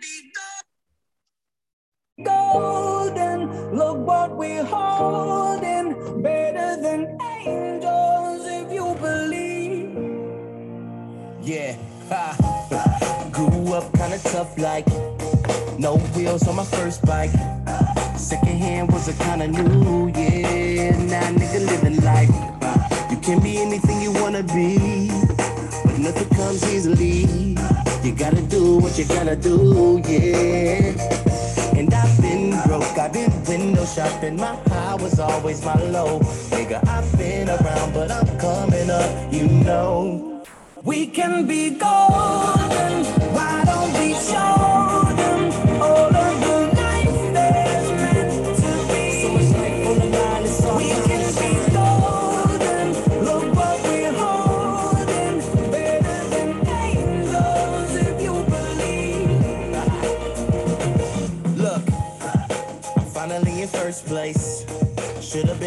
be golden. Look what we're holding. Better than angels if you believe. Yeah. Ha. Grew up kinda tough like no wheels on my first bike. Second hand was a kinda new, yeah. Now nigga living life. You can be anything you wanna be, nothing comes easily. You gotta do what you gotta do, yeah. And I've been broke, I've been window shopping. My high was always my low. Nigga, I've been around, but I'm coming up, you know. We can be golden, why don't we show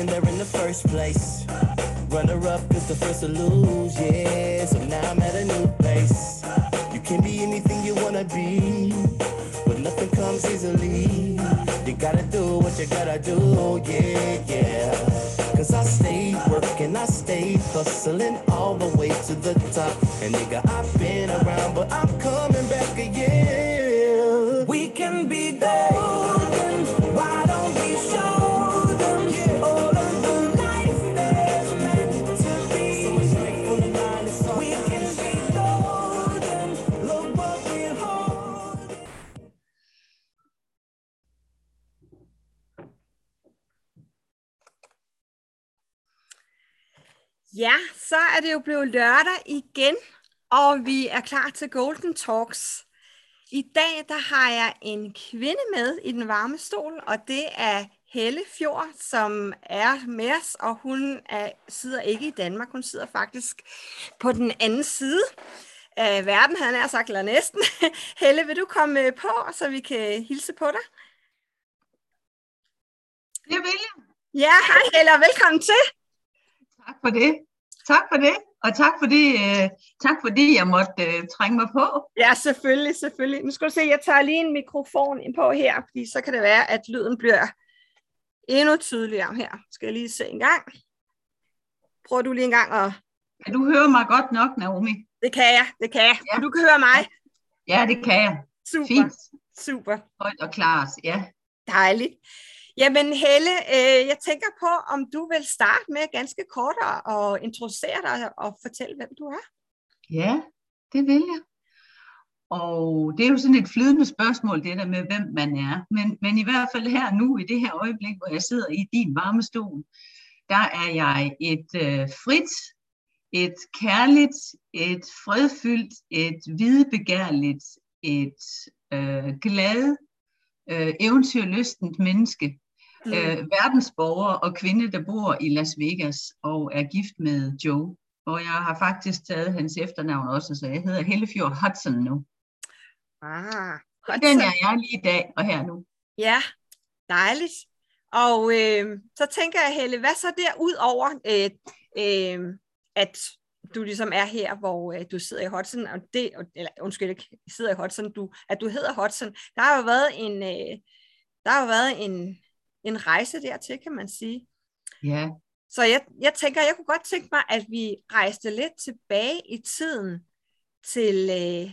Have there in the first place. Runner up is the first to lose, yeah. So now I'm at a new place. You can be anything you wanna be, but nothing comes easily. You gotta do what you gotta do, yeah, yeah. Cause I stayed working, I stayed hustling all the way to the top. And nigga, I've been around, but I'm coming back again. We can be golden, Ja, så er det jo blevet lørdag igen, og vi er klar til Golden Talks. I dag der har jeg en kvinde med i den varme stol, og det er Helle Fjord, som er med os, og hun er, sidder ikke i Danmark, hun sidder faktisk på den anden side af verden, han er sagt, eller næsten. Helle, vil du komme på, så vi kan hilse på dig? Det vil jeg. Ja, hej Helle, og velkommen til. Tak for det. Tak for det. Og tak fordi, øh, tak fordi jeg måtte øh, trænge mig på. Ja, selvfølgelig, selvfølgelig. Nu skal du se, jeg tager lige en mikrofon ind på her, fordi så kan det være, at lyden bliver endnu tydeligere her. Skal jeg lige se en gang. Prøver du lige en gang at... Kan du høre mig godt nok, Naomi? Det kan jeg, det kan jeg. Ja. Og du kan høre mig. Ja, det kan jeg. Super, Fint. super. Højt og klart, ja. Dejligt. Jamen Helle, øh, jeg tænker på, om du vil starte med ganske kort at, introducere dig og fortælle, hvem du er. Ja, det vil jeg. Og det er jo sådan et flydende spørgsmål, det der med, hvem man er. Men, men i hvert fald her nu, i det her øjeblik, hvor jeg sidder i din varme stol, der er jeg et øh, frit, et kærligt, et fredfyldt, et hvidebegærligt, et øh, glad, øh, eventyrlystent menneske, Mm. øh, verdensborger og kvinde, der bor i Las Vegas og er gift med Joe. Og jeg har faktisk taget hans efternavn også, så jeg hedder Hellefjord Hudson nu. Ah, godt den er jeg lige i dag og her nu. Ja, dejligt. Og øh, så tænker jeg, Helle, hvad så der ud over, øh, øh, at du ligesom er her, hvor øh, du sidder i Hudson, og det, eller undskyld, ikke sidder i Hudson, du, at du hedder Hudson. Der har jo været en, øh, der har jo været en, en rejse dertil, kan man sige. Ja, Så jeg, jeg tænker, jeg kunne godt tænke mig, at vi rejste lidt tilbage i tiden til øh,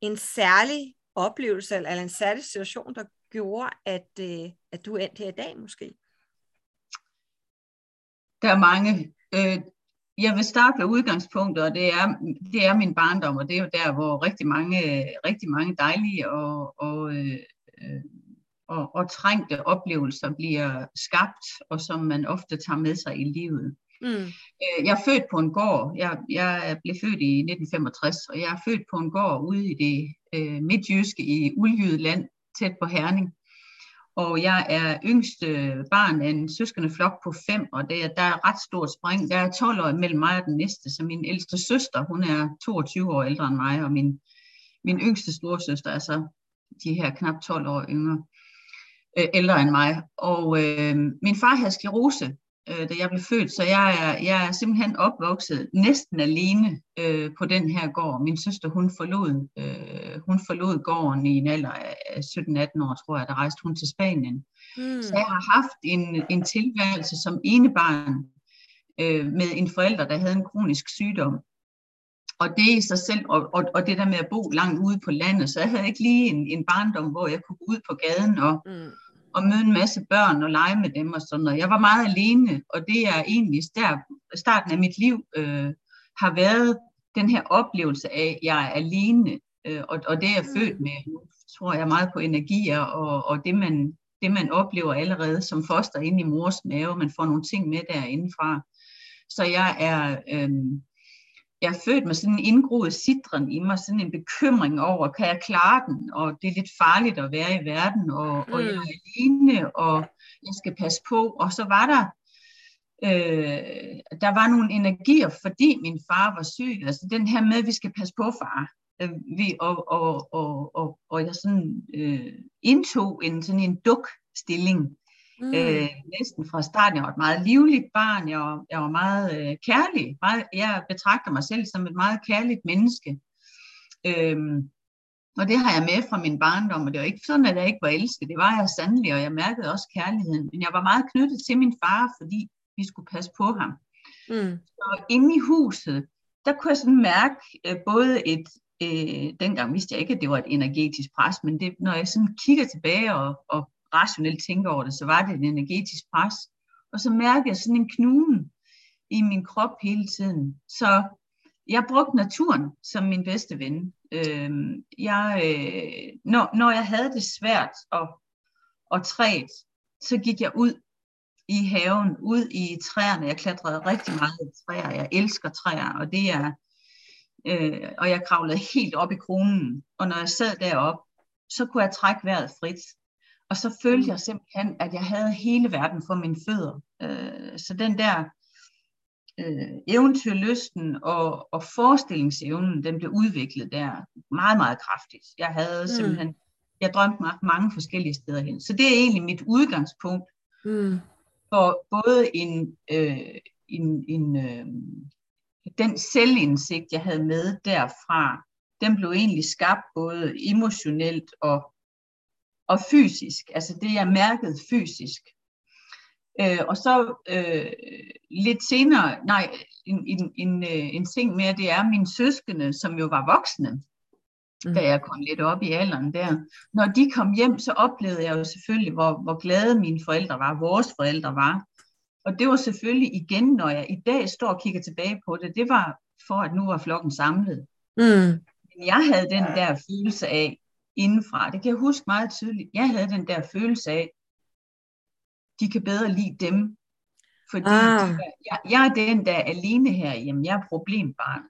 en særlig oplevelse, eller en særlig situation, der gjorde, at, øh, at du endte her i dag måske. der er mange. Øh, jeg vil starte med udgangspunktet, og det er, det er min barndom, og det er jo der, hvor rigtig mange, rigtig mange dejlige og, og, øh, og, og trængte oplevelser bliver skabt, og som man ofte tager med sig i livet. Mm. Øh, Jeg er født på en gård. Jeg, jeg blev født i 1965, og jeg er født på en gård ude i det øh, midtjyske i Uljydeland, tæt på Herning. Og jeg er yngste barn af en søskende flok på fem, og det er, der er ret stort spring. Der er 12 år mellem mig og den næste, så min ældste søster, hun er 22 år ældre end mig, og min, min yngste storesøster er så de her knap 12 år yngre, øh, ældre end mig. Og øh, min far havde sklerose, øh, da jeg blev født, så jeg er, jeg er simpelthen opvokset næsten alene øh, på den her gård. Min søster, hun forlod, øh, hun forlod gården i en alder af 17-18 år, tror jeg, der rejste hun til Spanien. Mm. Så jeg har haft en, en tilværelse som enebarn øh, med en forælder, der havde en kronisk sygdom. Og det i sig selv, og, og, og det der med at bo langt ude på landet, så jeg havde ikke lige en, en barndom, hvor jeg kunne gå ud på gaden og, Mm. Og møde en masse børn og lege med dem og sådan noget. Jeg var meget alene, og det er egentlig der, starten af mit liv øh, har været den her oplevelse af, at jeg er alene, øh, og, og det er jeg Mm. født med. Nu tror jeg meget på energier, og, og det, man, det man oplever allerede som foster inde i mors mave, man får nogle ting med derindefra. Så jeg er, øh, jeg er født med sådan en indgroet sidren i mig, sådan en bekymring over, kan jeg klare den, og det er lidt farligt at være i verden, og, mm. og jeg er alene, og jeg skal passe på. Og så var der, øh, der var nogle energier, fordi min far var syg, altså den her med, at vi skal passe på far. Øh, vi, og, og, og, og, og jeg sådan øh, indtog en sådan en duk-stilling, Mm. Øh, næsten fra starten. Jeg var et meget livligt barn. Jeg var, jeg var meget øh, kærlig. Meget, jeg betragter mig selv som et meget kærligt menneske. Øhm, og det har jeg med fra min barndom. Og det var ikke sådan, at jeg ikke var elsket. Det var jeg sandelig, og jeg mærkede også kærligheden. Men jeg var meget knyttet til min far, fordi vi skulle passe på ham. Mm. Og inde i huset, der kunne jeg sådan mærke øh, både et, øh, dengang vidste jeg ikke, at det var et energetisk pres, men det, når jeg sådan kigger tilbage og, og rationelt tænker over det, så var det et energetisk pres. Og så mærkede jeg sådan en knugen i min krop hele tiden. Så jeg brugte naturen som min bedste ven. Øh, jeg, øh, når, når jeg havde det svært og, og træt, så gik jeg ud i haven, ud i træerne. Jeg klatrede rigtig meget i træer. Jeg elsker træer, og det er øh, og jeg kravlede helt op i kronen. Og når jeg sad deroppe, så kunne jeg trække vejret frit. Og så følte jeg simpelthen, at jeg havde hele verden for mine fødder. Øh, så den der øh, eventyrlysten og, og forestillingsevnen, den blev udviklet der meget, meget kraftigt. Jeg havde simpelthen, jeg drømte mig mange forskellige steder hen. Så det er egentlig mit udgangspunkt Mm. for både en, øh, en, en øh, den selvindsigt, jeg havde med derfra, den blev egentlig skabt både emotionelt og, og fysisk. Altså det, jeg mærkede fysisk. Øh, og så øh, lidt senere, nej, en, en, en, øh, en ting mere, det er mine søskende, som jo var voksne, Mm. da jeg kom lidt op i alderen der. Når de kom hjem, så oplevede jeg jo selvfølgelig, hvor, hvor glade mine forældre var, vores forældre var. Og det var selvfølgelig igen, når jeg i dag står og kigger tilbage på det, det var for, at nu var flokken samlet. Mm. Men jeg havde den der følelse af indenfra, det kan jeg huske meget tydeligt, jeg havde den der følelse af, de kan bedre lide dem. Fordi Ah. de, jeg, jeg er den, der er alene her, jamen jeg er problembarn.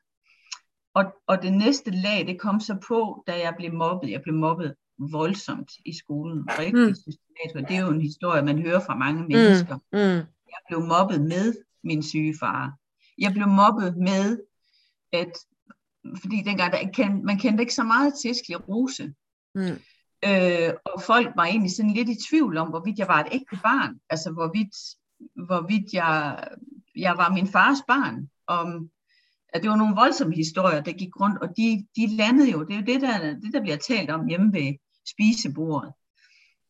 Og, og det næste lag, det kom så på, da jeg blev mobbet. Jeg blev mobbet voldsomt i skolen. Rigtig Mm. mm. systematisk. Og det er jo en historie, man hører fra mange mennesker. Mm. Jeg blev mobbet med min syge far. Jeg blev mobbet med, at fordi dengang, der, man kendte ikke så meget til sklerose. Mm. Øh, og folk var egentlig sådan lidt i tvivl om, hvorvidt jeg var et ægte barn. Altså hvorvidt, hvorvidt jeg, jeg var min fars barn. Om, at det var nogle voldsomme historier, der gik rundt, og de, de landede jo, det er jo det der, det, der bliver talt om hjemme ved spisebordet.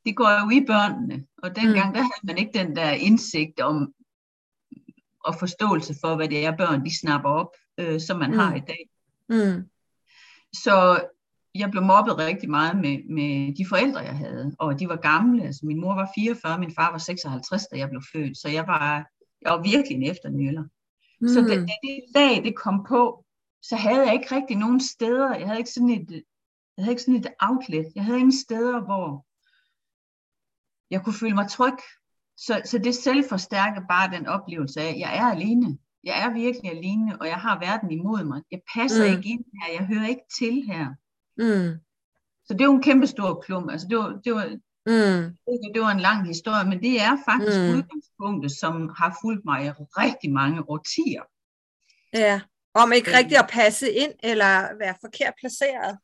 Det går jo i børnene, og dengang, Mm. der havde man ikke den der indsigt om, og forståelse for, hvad det er, børn de snapper op, øh, som man Mm. har i dag. Mm. Så jeg blev mobbet rigtig meget med, med de forældre, jeg havde, og de var gamle. Altså, min mor var 44, min far var 56, da jeg blev født, så jeg var, jeg var virkelig en efternøler. Mm. Så da, da det lag, det kom på, så havde jeg ikke rigtig nogen steder, jeg havde ikke sådan et, jeg havde ikke sådan et outlet, jeg havde ingen steder, hvor jeg kunne føle mig tryg. Så, så det selv forstærker bare den oplevelse af, at jeg er alene. Jeg er virkelig alene, og jeg har verden imod mig. Jeg passer mm. ikke ind her, jeg hører ikke til her. Mm. Så det er jo en kæmpe stor klum. Altså det, var, det, var, Mm. det var en lang historie, men det er faktisk Mm. udgangspunktet, som har fulgt mig i rigtig mange årtier. Ja. Om ikke Øh. rigtigt at passe ind, eller være forkert placeret.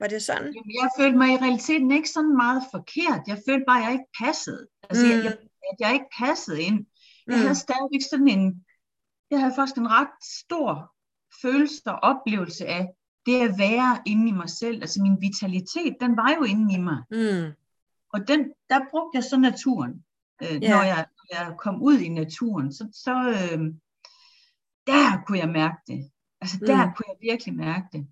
Var det sådan? Jamen, Jeg følte mig i realiteten ikke sådan meget forkert. Jeg følte bare, at jeg ikke passede. Altså, mm. jeg, jeg, at jeg ikke passede ind. Jeg Mm. havde stadigvæk sådan en, jeg havde faktisk en ret stor følelse og oplevelse af det at være inde i mig selv. Altså min vitalitet, den var jo inde i mig. Mm. Og den, der brugte jeg så naturen. Øh, Ja. Når jeg, jeg kom ud i naturen, så, så øh, der kunne jeg mærke det. Altså der Mm. kunne jeg virkelig mærke det.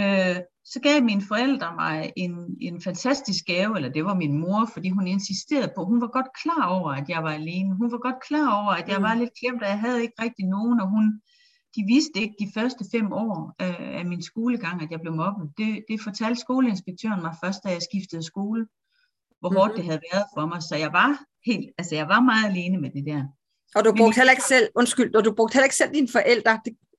Øh, så gav mine forældre mig en, en fantastisk gave, eller det var min mor, fordi hun insisterede på, hun var godt klar over, at jeg var alene. Hun var godt klar over, at jeg Mm. var lidt klemt, og jeg havde ikke rigtig nogen, og hun, de vidste ikke de første fem år øh, af min skolegang, at jeg blev mobbet. Det, det fortalte skoleinspektøren mig først, da jeg skiftede skole, hvor hårdt Mhm. det havde været for mig. Så jeg var helt, altså jeg var meget alene med det der. Og du brugte heller ikke selv, undskyld, og du brugte heller ikke selv dine forældre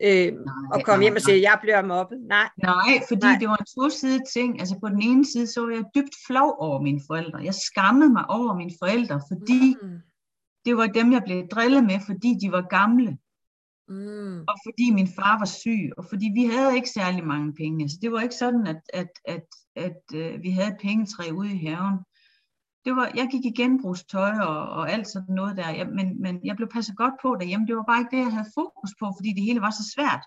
øh, Nej, at komme nej, hjem og sige, jeg bliver mobbet. Nej. Nej, fordi. Nej. det var en tosidig ting. Altså på den ene side, så var jeg dybt flov over mine forældre. Jeg skammede mig over mine forældre, fordi Mm. det var dem, jeg blev drillet med, fordi de var gamle, Mm. og fordi min far var syg, og fordi vi havde ikke særlig mange penge. Altså det var ikke sådan, at, at, at, at uh, vi havde et pengetræ ude i haven. Det var, jeg gik i genbrugstøj og, og alt sådan noget der, jeg, men, men jeg blev passet godt på derhjemme. Det var bare ikke det, jeg havde fokus på, fordi det hele var så svært.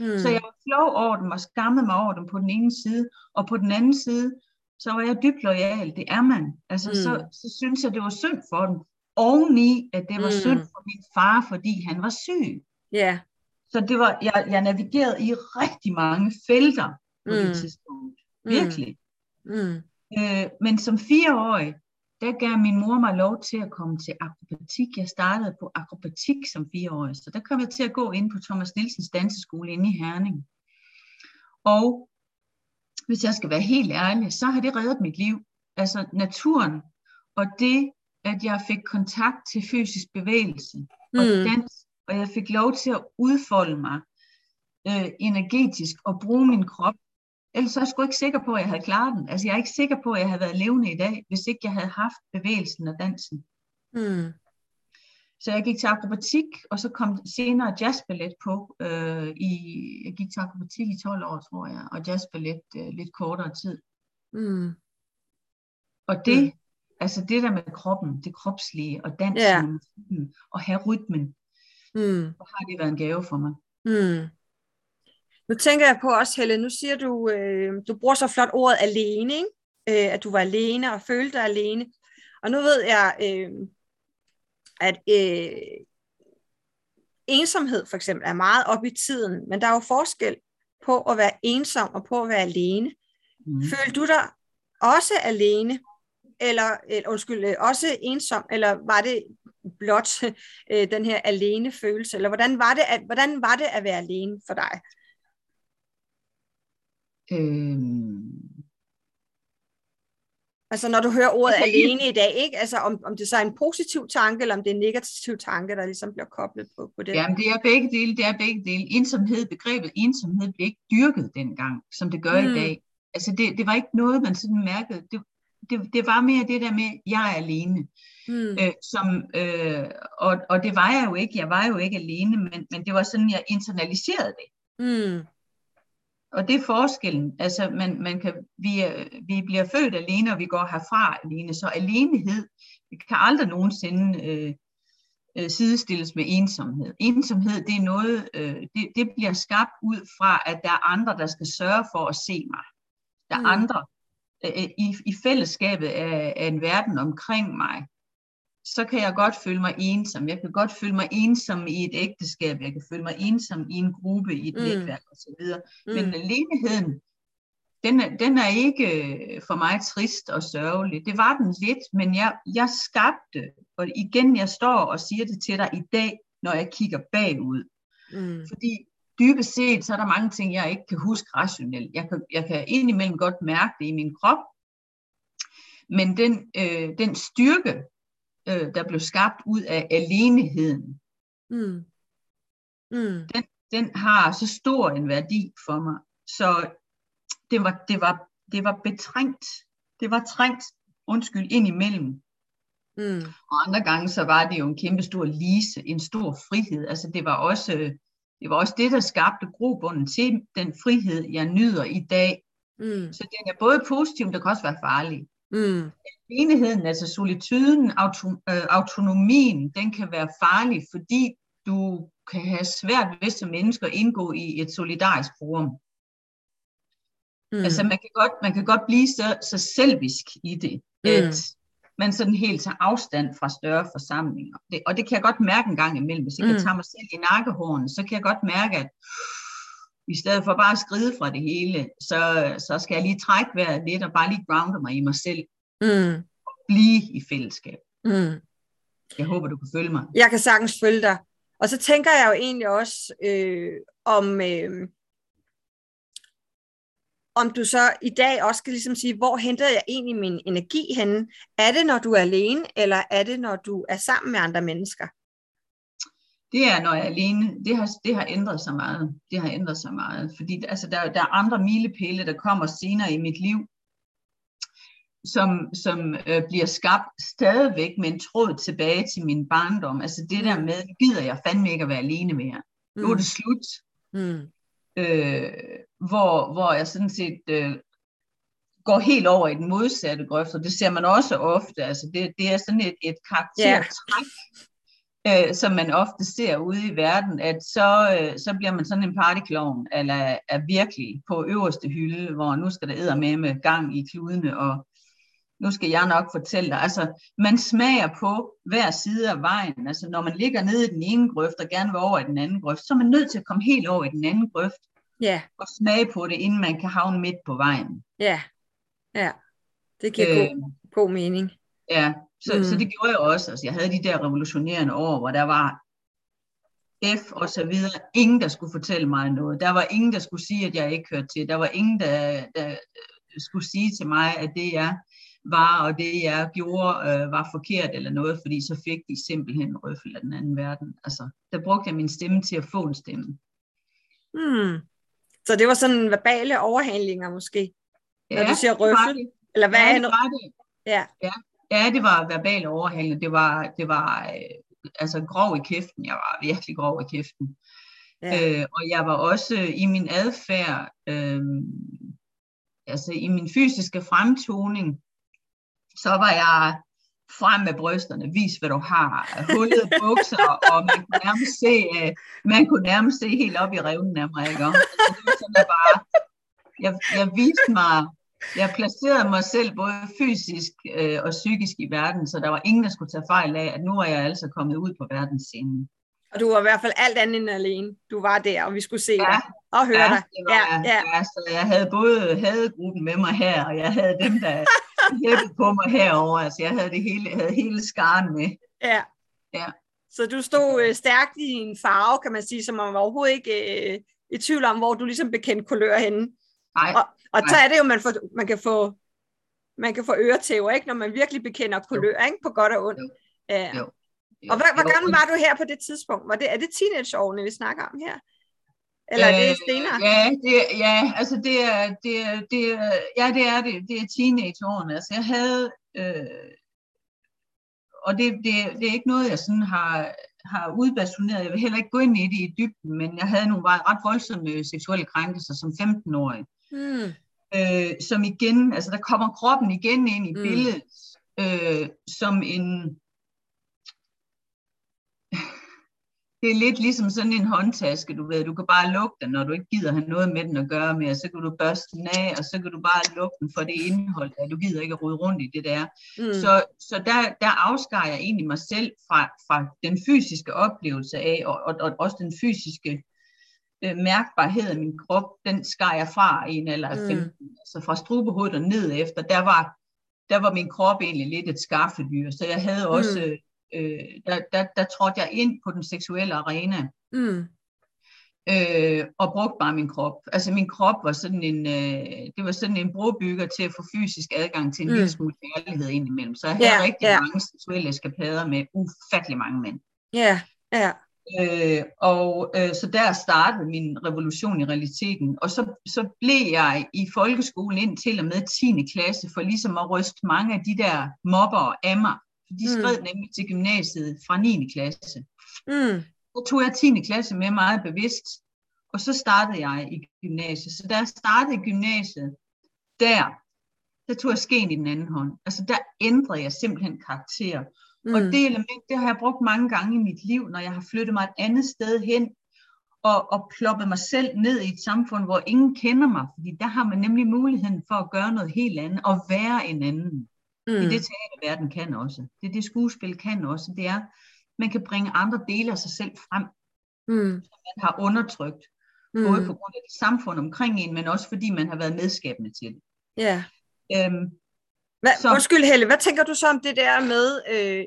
Mm. Så jeg var flov over dem og skammede mig over dem på den ene side, og på den anden side, så var jeg dybt lojal. Det er man. Altså, Mm. så, så synes jeg, det var synd for dem. Oveni, at det var Mm. synd for min far, fordi han var syg. Ja. Så det var, jeg, jeg navigerede i rigtig mange felter på mm. Mm. det tidspunkt. Mm. Virkelig. Mm. Øh, men som fireårig, der gav min mor mig lov til at komme til akrobatik. Jeg startede på akrobatik som fireårig, så der kom jeg til at gå ind på Thomas Nielsens danseskole inde i Herning. Og hvis jeg skal være helt ærlig, så har det reddet mit liv. Altså naturen og det, at jeg fik kontakt til fysisk bevægelse og Mm. dans, og jeg fik lov til at udfolde mig øh, energetisk og bruge min krop. Ellers er jeg sgu ikke sikker på, at jeg havde klaret den. Altså jeg er ikke sikker på, at jeg havde været levende i dag, hvis ikke jeg havde haft bevægelsen og dansen. Mm. Så jeg gik til akrobatik, og så kom senere jazzballet på. Øh, i, jeg gik til akrobatik i 12 år, tror jeg, og jazzballet øh, lidt kortere tid. Mm. Og det, Mm. altså det der med kroppen, det kropslige, og dansen, musikken, og have rytmen, Mm. så har det været en gave for mig. Mm. Nu tænker jeg på også, Helle, nu siger du, øh, du bruger så flot ordet alene, ikke? Øh, at du var alene og følte dig alene. Og nu ved jeg, øh, at øh, ensomhed for eksempel er meget op i tiden, men der er jo forskel på at være ensom og på at være alene. Mm. Følte du dig også alene, eller, eller undskyld, øh, også ensom, eller var det blot øh, den her alene følelse, eller hvordan var det at, hvordan var det at være alene for dig? Øhm, Altså når du hører ordet Altså, alene i dag, ikke? Altså om, om det så er en positiv tanke, eller om det er en negativ tanke, der ligesom bliver koblet på, på det. Jamen, det er begge dele, det er begge dele. Ensomhed, begrebet ensomhed blev ikke dyrket dengang, som det gør Mm. i dag. Altså, det, det var ikke noget, man sådan mærkede. Det, det, det var mere det der med, jeg er alene. Mm. Øh, som, øh, og, og det var jeg jo ikke. Jeg var jo ikke alene, men, men det var sådan, jeg internaliserede det. Mm. Og det er forskellen. Altså, man, man kan, vi, er, vi bliver født alene, og vi går herfra alene. Så alenehed kan aldrig nogensinde øh, øh, sidestilles med ensomhed. Ensomhed, det er noget, øh, det, det bliver skabt ud fra, at der er andre, der skal sørge for at se mig. Der er Mm. mm. andre øh, i, i fællesskabet af, af en verden omkring mig. Så kan jeg godt føle mig ensom. Jeg kan godt føle mig ensom i et ægteskab. Jeg kan føle mig ensom i en gruppe, i et Mm. netværk osv. Mm. Men aleneheden, den er, den er ikke øh, for mig trist og sørgelig. Det var den lidt, men jeg, jeg skabte, og igen jeg står og siger det til dig i dag, når jeg kigger bagud. Mm. Fordi dybest set, så er der mange ting, jeg ikke kan huske rationelt. Jeg kan, jeg kan indimellem godt mærke det i min krop, men den, øh, den styrke, øh, der blev skabt ud af aleneheden, Mm. Mm. den har så stor en værdi for mig. Så det var, det var, det var betrængt. Det var trængt, undskyld, ind imellem. Mm. Og andre gange, så var det jo en kæmpe stor lise, en stor frihed. Altså det var også, det var også det, der skabte grobunden til den frihed, jeg nyder i dag. Mm. Så den er både positiv, men det kan også være farlig. Mm. Enigheden, altså solituden, auto, øh, autonomien, den kan være farlig, fordi du kan have svært ved som mennesker at indgå i et solidarisk forum. Mm. Altså man kan godt, man kan godt blive så, så selvisk i det, Mm. at man sådan helt tager afstand fra større forsamlinger. Det, og det kan jeg godt mærke en gang imellem, hvis jeg Mm. kan tage mig selv i nakkehårene, så kan jeg godt mærke, at i stedet for bare at skride fra det hele, så, så skal jeg lige trække vejret lidt og bare lige grounde mig i mig selv, Mm. blive i fællesskab. Mm. Jeg håber, du kan følge mig. Jeg kan sagtens følge dig. Og så tænker jeg jo egentlig også øh, om, øh, om du så i dag også skal ligesom sige, hvor henter jeg egentlig min energi henne? Er det, når du er alene, eller er det, når du er sammen med andre mennesker? Det er, når jeg er alene. Det har, det har ændret sig meget. Det har ændret sig meget. Fordi altså, der, der er andre milepæle, der kommer senere i mit liv, som, som øh, bliver skabt stadigvæk med en tråd tilbage til min barndom. Altså det der med, gider jeg fandme ikke at være alene mere. Nu er det slut. Mm. Øh, hvor, hvor jeg sådan set øh, går helt over i den modsatte grøft, og det ser man også ofte. Altså det, det er sådan et, et karaktertræk, øh, som man ofte ser ude i verden, at så, øh, så bliver man sådan en partyklovn, eller er virkelig på øverste hylde, hvor nu skal der æder med med gang i kludene, og nu skal jeg nok fortælle dig. Altså, man smager på hver side af vejen. Altså, når man ligger nede i den ene grøft og gerne vil over i den anden grøft, så er man nødt til at komme helt over i den anden grøft Ja, og smage på det, inden man kan havne midt på vejen. ja, ja. Det giver Øh, god, god mening. Ja, så, Mm. så det gjorde jeg også. Altså, jeg havde de der revolutionerende år, hvor der var F og så videre. Ingen, der skulle fortælle mig noget. Der var ingen, der skulle sige, at jeg ikke hørte til. Der var ingen, der, der øh, skulle sige til mig, at det jeg var, og det jeg gjorde, øh, var forkert eller noget, fordi så fik de simpelthen en røffel af den anden verden. Altså, der brugte jeg min stemme til at få en stemme. Hmm. Så det var sådan verbale overhandlinger måske? Når du siger røffel? Eller hvad ja, er var det. Ja. Ja, det var verbale overhandling. Det var, det var øh, altså grov i kæften. Jeg var virkelig grov i kæften. Ja. Øh, og jeg var også i min adfærd, øh, altså i min fysiske fremtoning, så var jeg frem med brysterne, vis hvad du har, hullede bukser, og man kunne nærmest se, øh, man kunne nærmest se helt op i revnen af mig, ikke? Altså, det var sådan, jeg bare, jeg, jeg viste mig, jeg placerede mig selv både fysisk øh, og psykisk i verden, så der var ingen, der skulle tage fejl af, at nu er jeg altså kommet ud på verdensscenen. Og du var i hvert fald alt andet end alene. Du var der, og vi skulle se Ja. dig og høre ja, dig. Ja, ja. ja, så jeg havde både hadegruppen med mig her, og jeg havde dem, der hæppede på mig herover. Altså, jeg havde det hele, havde hele skaren med. Ja. Ja. Så du stod øh, stærkt i en farve, kan man sige, som man var overhovedet ikke øh, i tvivl om, hvor du ligesom bekendte kulør henne. Nej, Og, og så er det jo, man, får, man kan få man kan få øretæver, ikke? når man virkelig bekender kulør, ikke? på godt og ondt. Jo. Ja. Jo. Og hvad, hvor Jo, gammel var du her på det tidspunkt? Var det, er det teenageårene, vi snakker om her? Eller er det Øh, senere? Ja, det, ja, altså det er, det, er, det er, ja, det er det. Det er teenageårene. Altså jeg havde, øh, og det, det, det er ikke noget, jeg sådan har, har udbasuneret. Jeg vil heller ikke gå ind i det i dybden, men jeg havde nogle ret voldsomme seksuelle krænkelser som 15-årig. Hmm. øh, som igen, altså der kommer kroppen igen ind i Mm. mm. billedet, øh, som en, det er lidt ligesom sådan en håndtaske, du ved, du kan bare lukke den, når du ikke gider have noget med den at gøre mere, så kan du børste den af, og så kan du bare lukke den for det indhold, der du gider ikke at rode rundt i det der. Mm. Så, så der, der afskar jeg egentlig mig selv fra, fra den fysiske oplevelse af, og, og, og også den fysiske øh, mærkbarhed af min krop, den skar jeg fra en Mm. 15. Altså fra strubehovedet og ned efter, der var, der var min krop egentlig lidt et skaffedyr, så jeg havde også, øh, der, der, der trådte jeg ind på den seksuelle arena, Mm. øh, og brugte bare min krop. Altså min krop var sådan en, øh, det var sådan en brobygger til at få fysisk adgang til en Mm. mm. lille smule kærlighed indimellem. Så jeg havde Ja, rigtig ja. mange seksuelle eskapader med ufattelig mange mænd. Ja, ja. Øh, og øh, så der startede min revolution i realiteten. Og så, så blev jeg i folkeskolen ind til og med 10. klasse, for ligesom at ryste mange af de der mobber af mig. For De Mm. skred nemlig til gymnasiet fra 9. klasse. Mm. Så tog jeg 10. klasse med meget bevidst, og så startede jeg i gymnasiet. Så da jeg startede i gymnasiet, der der tog jeg skeen i den anden hånd. Altså der ændrede jeg simpelthen karakter. Mm. Og Mm. det element, det har jeg brugt mange gange i mit liv, når jeg har flyttet mig et andet sted hen, og, og ploppet mig selv ned i et samfund, hvor ingen kender mig. Fordi der har man nemlig muligheden for at gøre noget helt andet, og være en anden. Mm. Det er Mm. det, teaterverden kan også. Det er det, skuespil kan også. Det er, man kan bringe andre dele af sig selv frem, Mm. man har undertrykt. Både på Mm. grund af det samfund omkring en, men også fordi man har været medskabende til det. Ja. Øhm, Hvad, Så- undskyld Helle, hvad tænker du så om det der med, øh,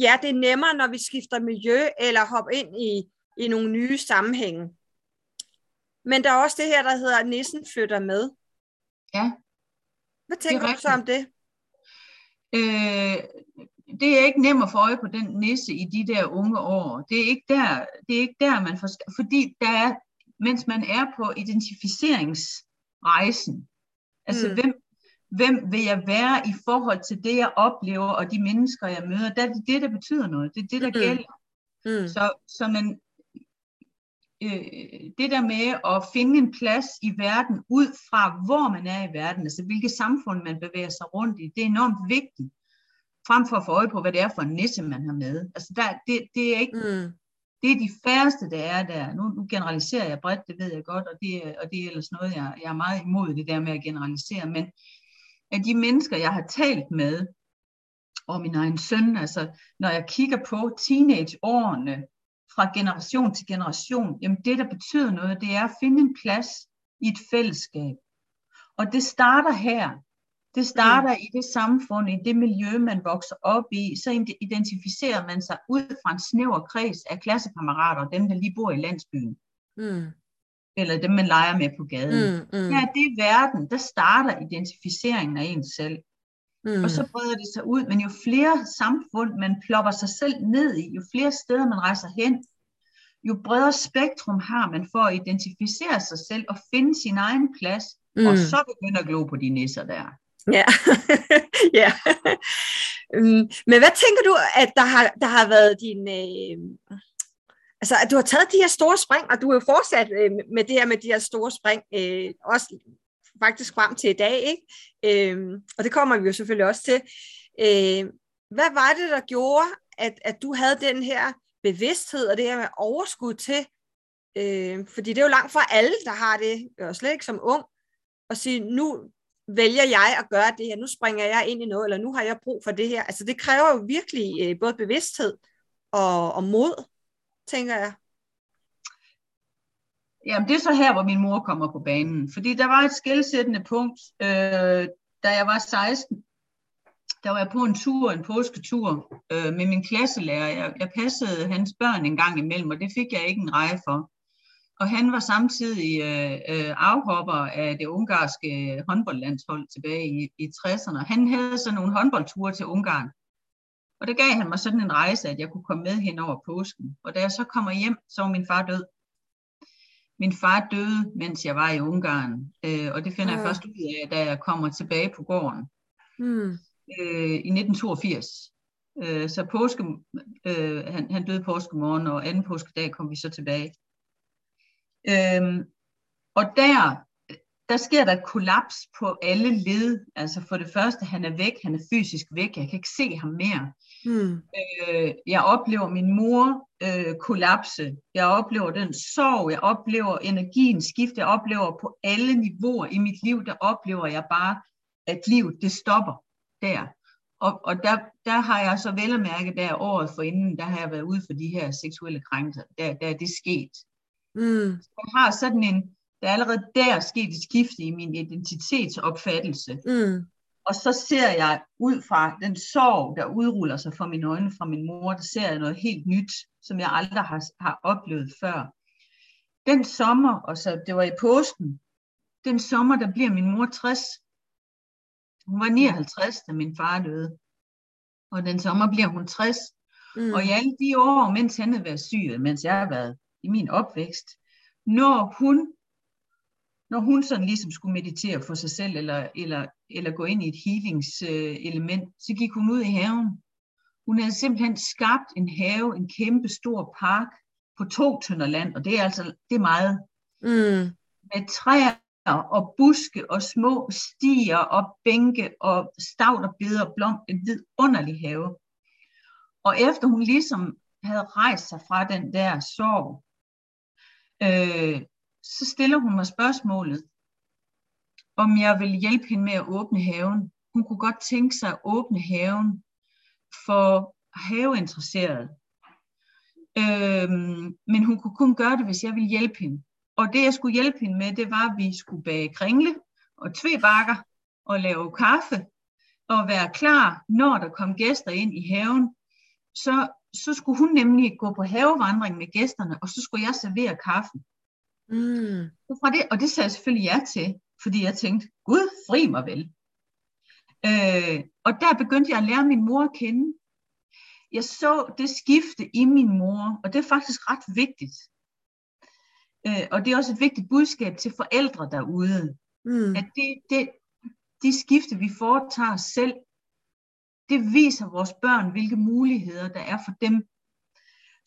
ja, det er nemmere, når vi skifter miljø, eller hopper ind i, i nogle nye sammenhænge. Men der er også det her, der hedder, at nissen flytter med. ja, Hvad tænker du så om det? øh, det er ikke nemt at få øje på den nisse i de der unge år. Det er ikke der, det er ikke der man forstår, fordi der er, mens man er på identificeringsrejsen, altså mm. hvem, hvem vil jeg være i forhold til det, jeg oplever, og de mennesker, jeg møder, der er det det, der betyder noget. Det er det, der Mm. gælder. Mm. Så, så man, øh, det der med at finde en plads i verden ud fra, hvor man er i verden, altså hvilket samfund man bevæger sig rundt i, det er enormt vigtigt, frem for at få øje på, hvad det er for en nisse, man har med. Altså der, det, det, er ikke, Mm. det er de færreste, der er der. Nu, nu generaliserer jeg bredt, det ved jeg godt, og det, er- og det er ellers noget, jeg, jeg er meget imod det der med at generalisere, men af de mennesker, jeg har talt med, og min egen søn, altså når jeg kigger på teenageårene fra generation til generation, jamen det, der betyder noget, det er at finde en plads i et fællesskab. Og det starter her. Det starter i det samfund, i det miljø, man vokser op i. Så identificerer man sig ud fra en snæver kreds af klassekammerater, dem, der lige bor i landsbyen, Mm eller dem, man leger med på gaden. Mm. Mm. Ja, det er verden. Der starter identificeringen af en selv. Mm. Og så breder det sig ud, men jo flere samfund man plopper sig selv ned i, jo flere steder man rejser hen, jo bredere spektrum har man for at identificere sig selv og finde sin egen plads, mm. og så begynde at glo på de nisser der. Ja. ja. Mm, Men hvad tænker du, at der har, der har været din... Øh, altså, at du har taget de her store spring, og du har jo fortsat øh, med det her med de her store spring, øh, også faktisk frem til i dag, ikke? Øh, og det kommer vi jo selvfølgelig også til. Øh, hvad var det, der gjorde, at, at du havde den her bevidsthed og det her med overskud til? Øh, fordi det er jo langt fra alle, der har det, og slet ikke som ung, at sige, nu vælger jeg at gøre det her, nu springer jeg ind i noget, eller nu har jeg brug for det her. Altså det kræver jo virkelig øh, både bevidsthed og, og mod, tænker jeg. Jamen, det er så her, hvor min mor kommer på banen. Fordi der var et skældsættende punkt, øh, da jeg var 16. Der var jeg på en tur, en påsketur, øh, med min klasselærer. Jeg, jeg passede hans børn en gang imellem, og det fik jeg ikke en reje for. Og han var samtidig øh, øh, afhopper af det ungarske håndboldlandshold tilbage i, i 60'erne. Han havde sådan nogle håndboldture til Ungarn. Og der gav han mig sådan en rejse, at jeg kunne komme med hen over påsken. Og da jeg så kommer hjem, så var min far død. Min far døde, mens jeg var i Ungarn. Øh, og det finder Ah. jeg først ud af, da jeg kommer tilbage på gården Hmm. øh, i 1982. Øh, så påske, øh, han, han døde påskemorgen, og anden påskedag kom vi så tilbage. Øhm, og der, der sker der et kollaps på alle led. Altså for det første, han er væk, han er fysisk væk, jeg kan ikke se ham mere. Hmm. Øh, jeg oplever min mor øh, kollapse. Jeg oplever den sorg, jeg oplever energien skifte, jeg oplever på alle niveauer i mit liv, der oplever jeg bare, at livet det stopper der. Og, og der, der har jeg så vel at mærke, der året for inden, der har jeg været ude for de her seksuelle krænkelser. Der, der er det sket. Hmm. Jeg har sådan en, der er allerede der sket et skifte i min identitetsopfattelse. Hmm. Og så ser jeg ud fra den sorg, der udruller sig for mine øjne fra min mor, der ser jeg noget helt nyt, som jeg aldrig har, har oplevet før. Den sommer, og så det var i påsken, den sommer, der bliver min mor 60. Hun var 59, da min far døde. Og den sommer bliver hun 60. Hmm. Og i alle de år, mens han har været syg, mens jeg har været i min opvækst, når hun, når hun sådan ligesom skulle meditere for sig selv, eller, eller, eller gå ind i et healingselement, så gik hun ud i haven. Hun havde simpelthen skabt en have, en kæmpe stor park på to tønder land, og det er altså det er meget, Hmm. med træer og buske og små stier og bænke og stavt og beder og blom. En vidunderlig have. Og efter hun ligesom havde rejst sig fra den der sorg, øh, så stiller hun mig spørgsmålet, om jeg vil hjælpe hende med at åbne haven. Hun kunne godt tænke sig at åbne haven for haveinteresserede. Øhm, men hun kunne kun gøre det, hvis jeg ville hjælpe hende. Og det, jeg skulle hjælpe hende med, det var, at vi skulle bage kringle og tvebakker og lave kaffe og være klar, når der kom gæster ind i haven. Så, så skulle hun nemlig gå på havevandring med gæsterne, og så skulle jeg servere kaffen. Mm. Og, fra det, og det sagde jeg selvfølgelig ja til, fordi jeg tænkte, Gud, fri mig vel. Øh, og der begyndte jeg at lære min mor at kende. Jeg så det skifte i min mor, og det er faktisk ret vigtigt. Øh, og det er også et vigtigt budskab til forældre derude, Mm. at det, det, de skifte, vi foretager selv, det viser vores børn, hvilke muligheder der er for dem.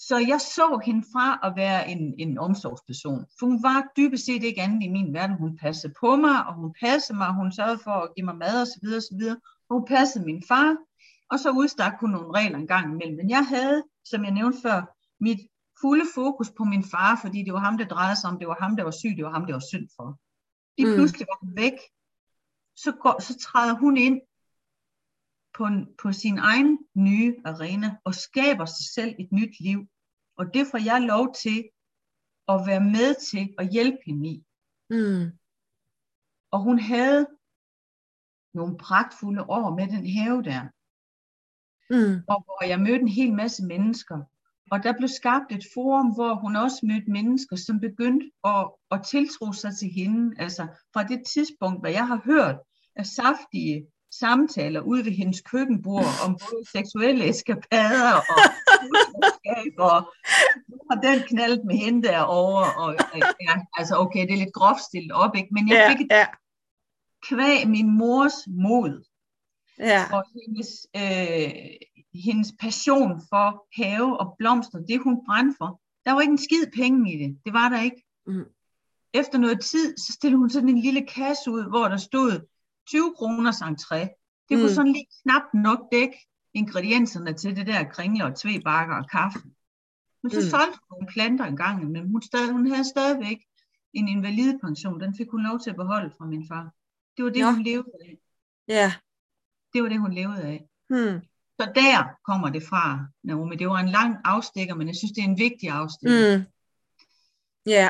Så jeg så hende fra at være en, en omsorgsperson, for hun var dybest set ikke andet i min verden. Hun passede på mig, og hun passede mig, hun sørgede for at give mig mad osv. osv. Og hun passede min far, og så udstak hun nogle regler en gang imellem. Men jeg havde, som jeg nævnte før, mit fulde fokus på min far, fordi det var ham, det drejede sig om, det var ham, der var syg, det var ham, det var synd for. Lige Mm. pludselig var væk, så, går, så træder hun ind på, en, på sin egen nye arena og skaber sig selv et nyt liv. Og det får jeg lov til at være med til at hjælpe hende i. Mm. Og hun havde nogle pragtfulde år med den have der, Mm. og hvor jeg mødte en hel masse mennesker. Og der blev skabt et forum, hvor hun også mødte mennesker, som begyndte at, at tiltro sig til hende. Altså fra det tidspunkt, hvad jeg har hørt af saftige samtaler ude ved hendes køkkenbord om både seksuelle eskapader og og nu har den knaldt med hende derovre. Og, ja, altså okay, det er lidt groft stillet op, ikke? men jeg Ja, fik et ja, kvæg min mors mod ja. og hendes, øh, hendes passion for have og blomster, det hun brændte for. Der var ikke en skid penge i det. Det var der ikke. Mm. Efter noget tid, så stillede hun sådan en lille kasse ud, hvor der stod 20 kroners entré. Det kunne Mm. sådan lige knap nok dække ingredienserne til det der kringle og tvebakker og kaffe. Men så Mm. solgte hun nogle planter en gang, men hun, stadig, hun havde stadigvæk en invalidepension. Den fik hun lov til at beholde fra min far. Det var det, Nå. hun levede af. Ja. Det var det, hun levede af. Hmm. Så der kommer det fra, Naomi. Det var en lang afstikker, men jeg synes, det er en vigtig afstikker. Mm. Ja.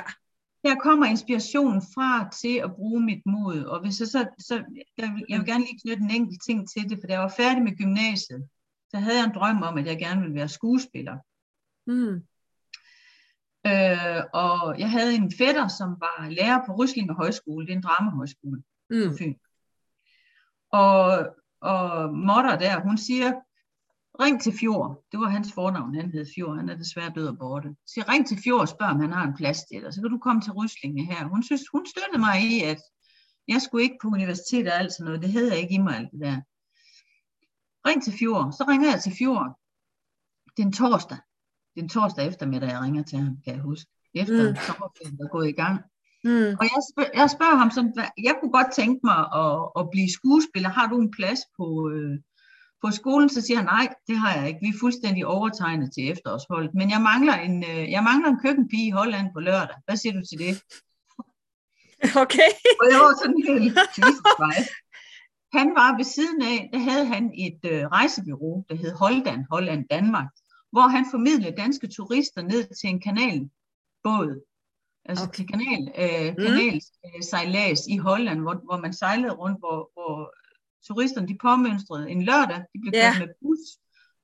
Der kommer inspirationen fra til at bruge mit mod, og hvis jeg så, så jeg, vil, jeg vil gerne lige knytte en enkelt ting til det, for da jeg var færdig med gymnasiet, så havde jeg en drøm om, at jeg gerne ville være skuespiller. Mm. Øh, og jeg havde en fætter, som var lærer på Ryslinge Højskole, det er en dramahøjskole på Mm. Fyn. Og, og Motter der, hun siger, ring til Fjord. Det var hans fornavn, han hed Fjord. Han er desværre død og borte. Siger, ring til Fjord og spørg, om han har en plads til dig. Så kan du komme til Ryslinge her. Hun, synes, hun støttede mig i, at jeg skulle ikke på universitet og alt sådan noget. Det havde jeg ikke i mig alt det der. Ring til Fjord. Så ringer jeg til Fjord. Det er en torsdag. Det er en torsdag eftermiddag, jeg ringer til ham, kan jeg huske. Efter Mm. mm. sommerferien er gået i gang. Mm. Og jeg spørger, jeg spørger ham sådan, hvad- jeg kunne godt tænke mig at, at blive skuespiller. Har du en plads på, øh, på skolen? Så siger han, nej, det har jeg ikke. Vi er fuldstændig overtegnet til efterårsholdet. Men jeg mangler en, øh, jeg mangler en køkkenpige i Holland på lørdag. Hvad siger du til det? Okay. Og jeg var sådan helt tvistesvej. Han var ved siden af, der havde han et øh, rejsebyrå, der hed Holland, Holland Danmark, hvor han formidlede danske turister ned til en kanalbåd. Altså Okay. til kanal, øh, Mm. kanalsejlads i Holland, hvor, hvor man sejlede rundt, hvor, hvor turisterne de påmønstrede en lørdag. De blev Ja. kørt med bus,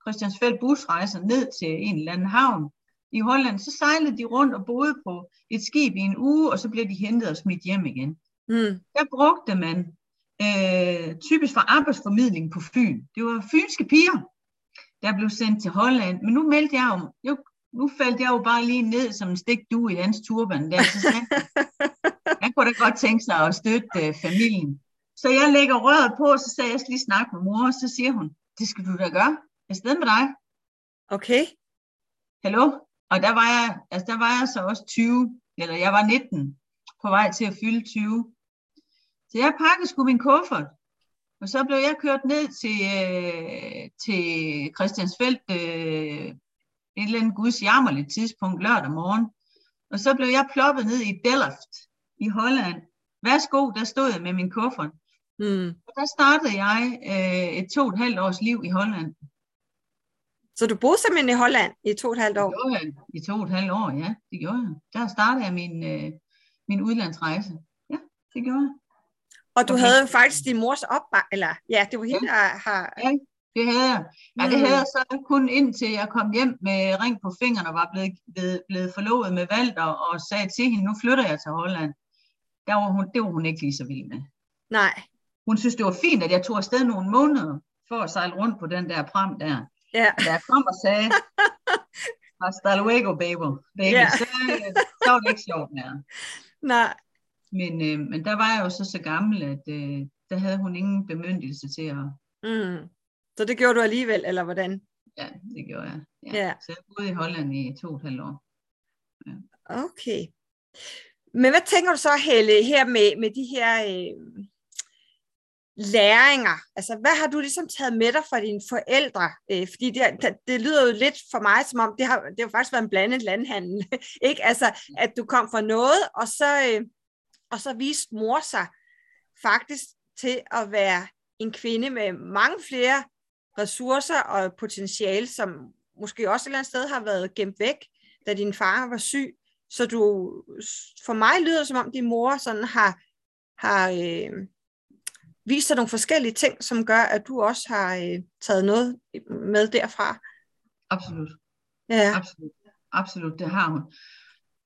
Christiansfeld busrejser ned til en eller anden havn i Holland. Så sejlede de rundt og boede på et skib i en uge, og så blev de hentet og smidt hjem igen Mm. der brugte man øh, typisk for arbejdsformidling på Fyn. Det var fynske piger, der blev sendt til Holland. Men nu meldte jeg om, jo, nu faldt jeg jo bare lige ned som en stik du i hans turban der. Så sagde, han kunne da godt tænke sig at støtte øh, familien. Så jeg lægger røret på, og så sagde jeg, jeg skal lige snakke med mor, og så siger hun, det skal du da gøre. Jeg sted med dig. Okay. Hallo? Og der var jeg, altså der var jeg så også 20, eller jeg var 19, på vej til at fylde 20. Så jeg pakkede sgu min kuffert, og så blev jeg kørt ned til, øh, til Christiansfeldt øh, et eller andet gudsjammerligt tidspunkt lørdag morgen. Og så blev jeg ploppet ned i Delft i Holland. Værsgo, der stod jeg med min kuffert. Mm. Og der startede jeg øh, et to og et halvt års liv i Holland. Så du boede simpelthen i Holland i to og et halvt år? Det jeg i to og et halvt år, ja. Det gjorde jeg. Der startede jeg min, øh, min udlandsrejse. Ja, det gjorde jeg. Og du Okay. havde jo faktisk din mors opbak, eller ja, det var hende, der har... Ja, det havde jeg. Ja, det Mm. havde jeg så kun indtil jeg kom hjem med ring på fingeren og var blevet, blevet, blevet forlovet med Valter og sagde til hende, nu flytter jeg til Holland. Der var hun, det var hun ikke lige så vild med. Nej, Hun synes, det var fint, at jeg tog afsted nogle måneder for at sejle rundt på den der pram der. ja. Da jeg kom og sagde, hasta luego, baby, baby Ja. så, så var det ikke sjovt mere. Nej, Men, øh, men der var jeg jo så så gammel, at øh, der havde hun ingen bemyndigelse til at... mm. Så det gjorde du alligevel, eller hvordan? Ja, det gjorde jeg. Ja. Ja. Så jeg boede i Holland i to og et halvt år. Okay. Men hvad tænker du så, Helle, her med, med de her øh, læringer? Altså, hvad har du ligesom taget med dig fra dine forældre? Øh, fordi det, det, lyder jo lidt for mig, som om det har, det har faktisk været en blandet landhandel. ikke? Altså, at du kom fra noget, og så, øh, og så viste mor sig faktisk til at være en kvinde med mange flere ressourcer og potentiale, som måske også et eller andet sted har været gemt væk, da din far var syg. Så du, for mig lyder det, som om din mor sådan har, har øh, vist dig nogle forskellige ting, som gør, at du også har øh, taget noget med derfra. Absolut. Ja, Absolut. Absolut, det har hun.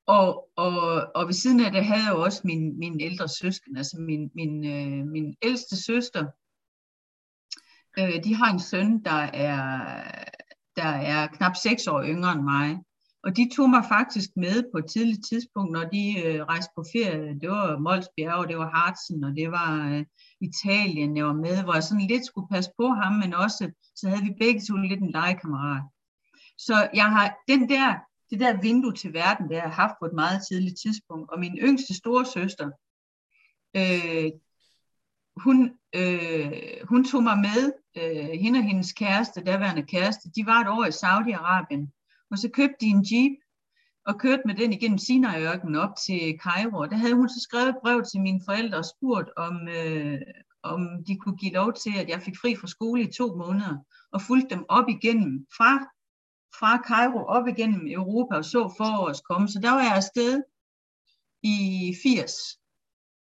Og, og, og ved siden af det havde jeg jo også min, min ældre søsken, altså min, min, øh, min ældste søster. Øh, de har en søn, der er, der er knap seks år yngre end mig. Og de tog mig faktisk med på et tidligt tidspunkt, når de øh, rejste på ferie. Det var Molsbjerg, og det var Harzen, og det var øh, Italien, jeg var med, hvor jeg sådan lidt skulle passe på ham, men også, så havde vi begge to lidt en legekammerat. Så jeg har den der, det der vindue til verden, det har jeg haft på et meget tidligt tidspunkt. Og min yngste store søster, øh, hun, øh, hun tog mig med, øh, hende og hendes kæreste, daværende kæreste, de var et år i Saudi-Arabien, og så købte de en jeep, og kørte med den igennem Sinai-ørkenen op til Cairo. Og der havde hun så skrevet et brev til mine forældre og spurgt, om, øh, om de kunne give lov til, at jeg fik fri fra skole i to måneder, og fulgte dem op igennem fra fra Cairo op igennem Europa og så forårs komme. Så der var jeg afsted i 80.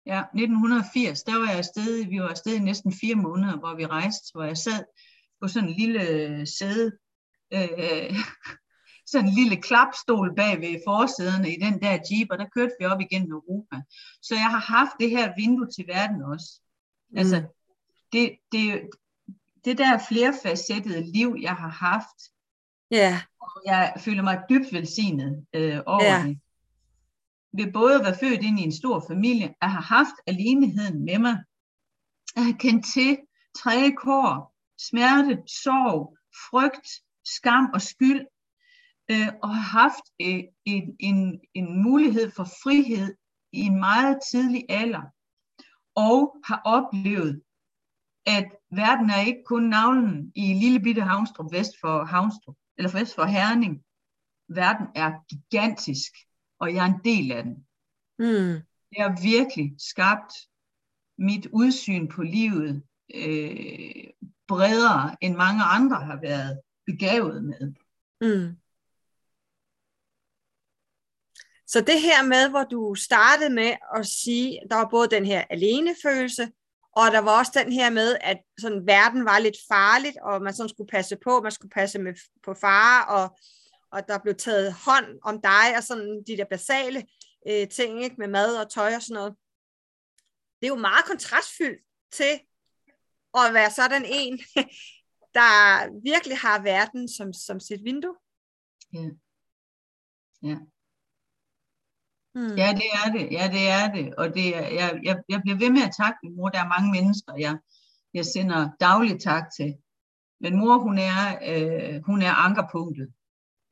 Ja, 1980, der var jeg afsted, vi var afsted i næsten fire måneder, hvor vi rejste, hvor jeg sad på sådan en lille sæde, øh, sådan en lille klapstol bag ved forsæderne i den der jeep, og der kørte vi op igennem Europa. Så jeg har haft det her vindue til verden også. Mm. Altså, det, det, det der flerfacettede liv, jeg har haft, ja, og jeg føler mig dybt velsignet øh, over ja. det. Ved både at være født ind i en stor familie, at have haft aleneheden med mig, at have kendt til træge kår, smerte, sorg, frygt, skam og skyld, øh, og have haft øh, en, en, en mulighed for frihed i en meget tidlig alder, og har oplevet, at verden er ikke kun navlen i lille bitte Havnstrup vest for Havnstrup, eller vest for Herning. Verden er gigantisk, og jeg er en del af den. mm. Det har virkelig skabt mit udsyn på livet øh, bredere, end mange andre har været begavet med. Mm. Så det her med, hvor du startede med at sige, der var både den her alenefølelse, og der var også den her med, at sådan, verden var lidt farligt, og man sådan skulle passe på, man skulle passe med, på far, og, og der blev taget hånd om dig, og sådan de der basale øh, ting, ikke, med mad og tøj og sådan noget. Det er jo meget kontrastfyldt til at være sådan en, der virkelig har verden som, som sit vindue. Ja. Ja. Hmm. Ja, det er det. Ja, det er det. Og det er, jeg, jeg, jeg bliver ved med at takke min mor. Der er mange mennesker, jeg, jeg sender daglig tak til. Men mor, hun er, øh, hun er ankerpunktet.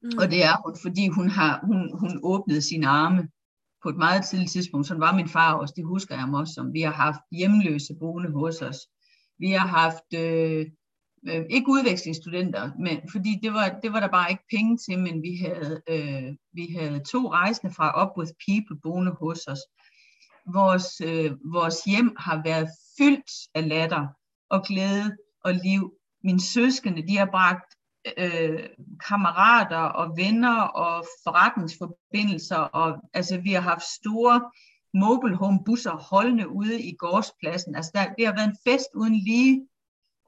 Mm. Og det er hun, fordi hun har hun, hun åbnede sine arme på et meget tidligt tidspunkt, sådan var min far også, det husker jeg ham også som, vi har haft hjemløse boende hos os. Vi har haft, øh, øh, ikke udvekslingsstudenter, men, fordi det var, det var der bare ikke penge til, men vi havde, øh, vi havde to rejsende fra Up With People boende hos os. Vores, øh, vores hjem har været fyldt af latter og glæde og liv. Mine søskende, de har bragt øh, kammerater og venner og forretningsforbindelser, og altså vi har haft store mobile home busser holdende ude i gårdspladsen. Altså der, det har været en fest uden lige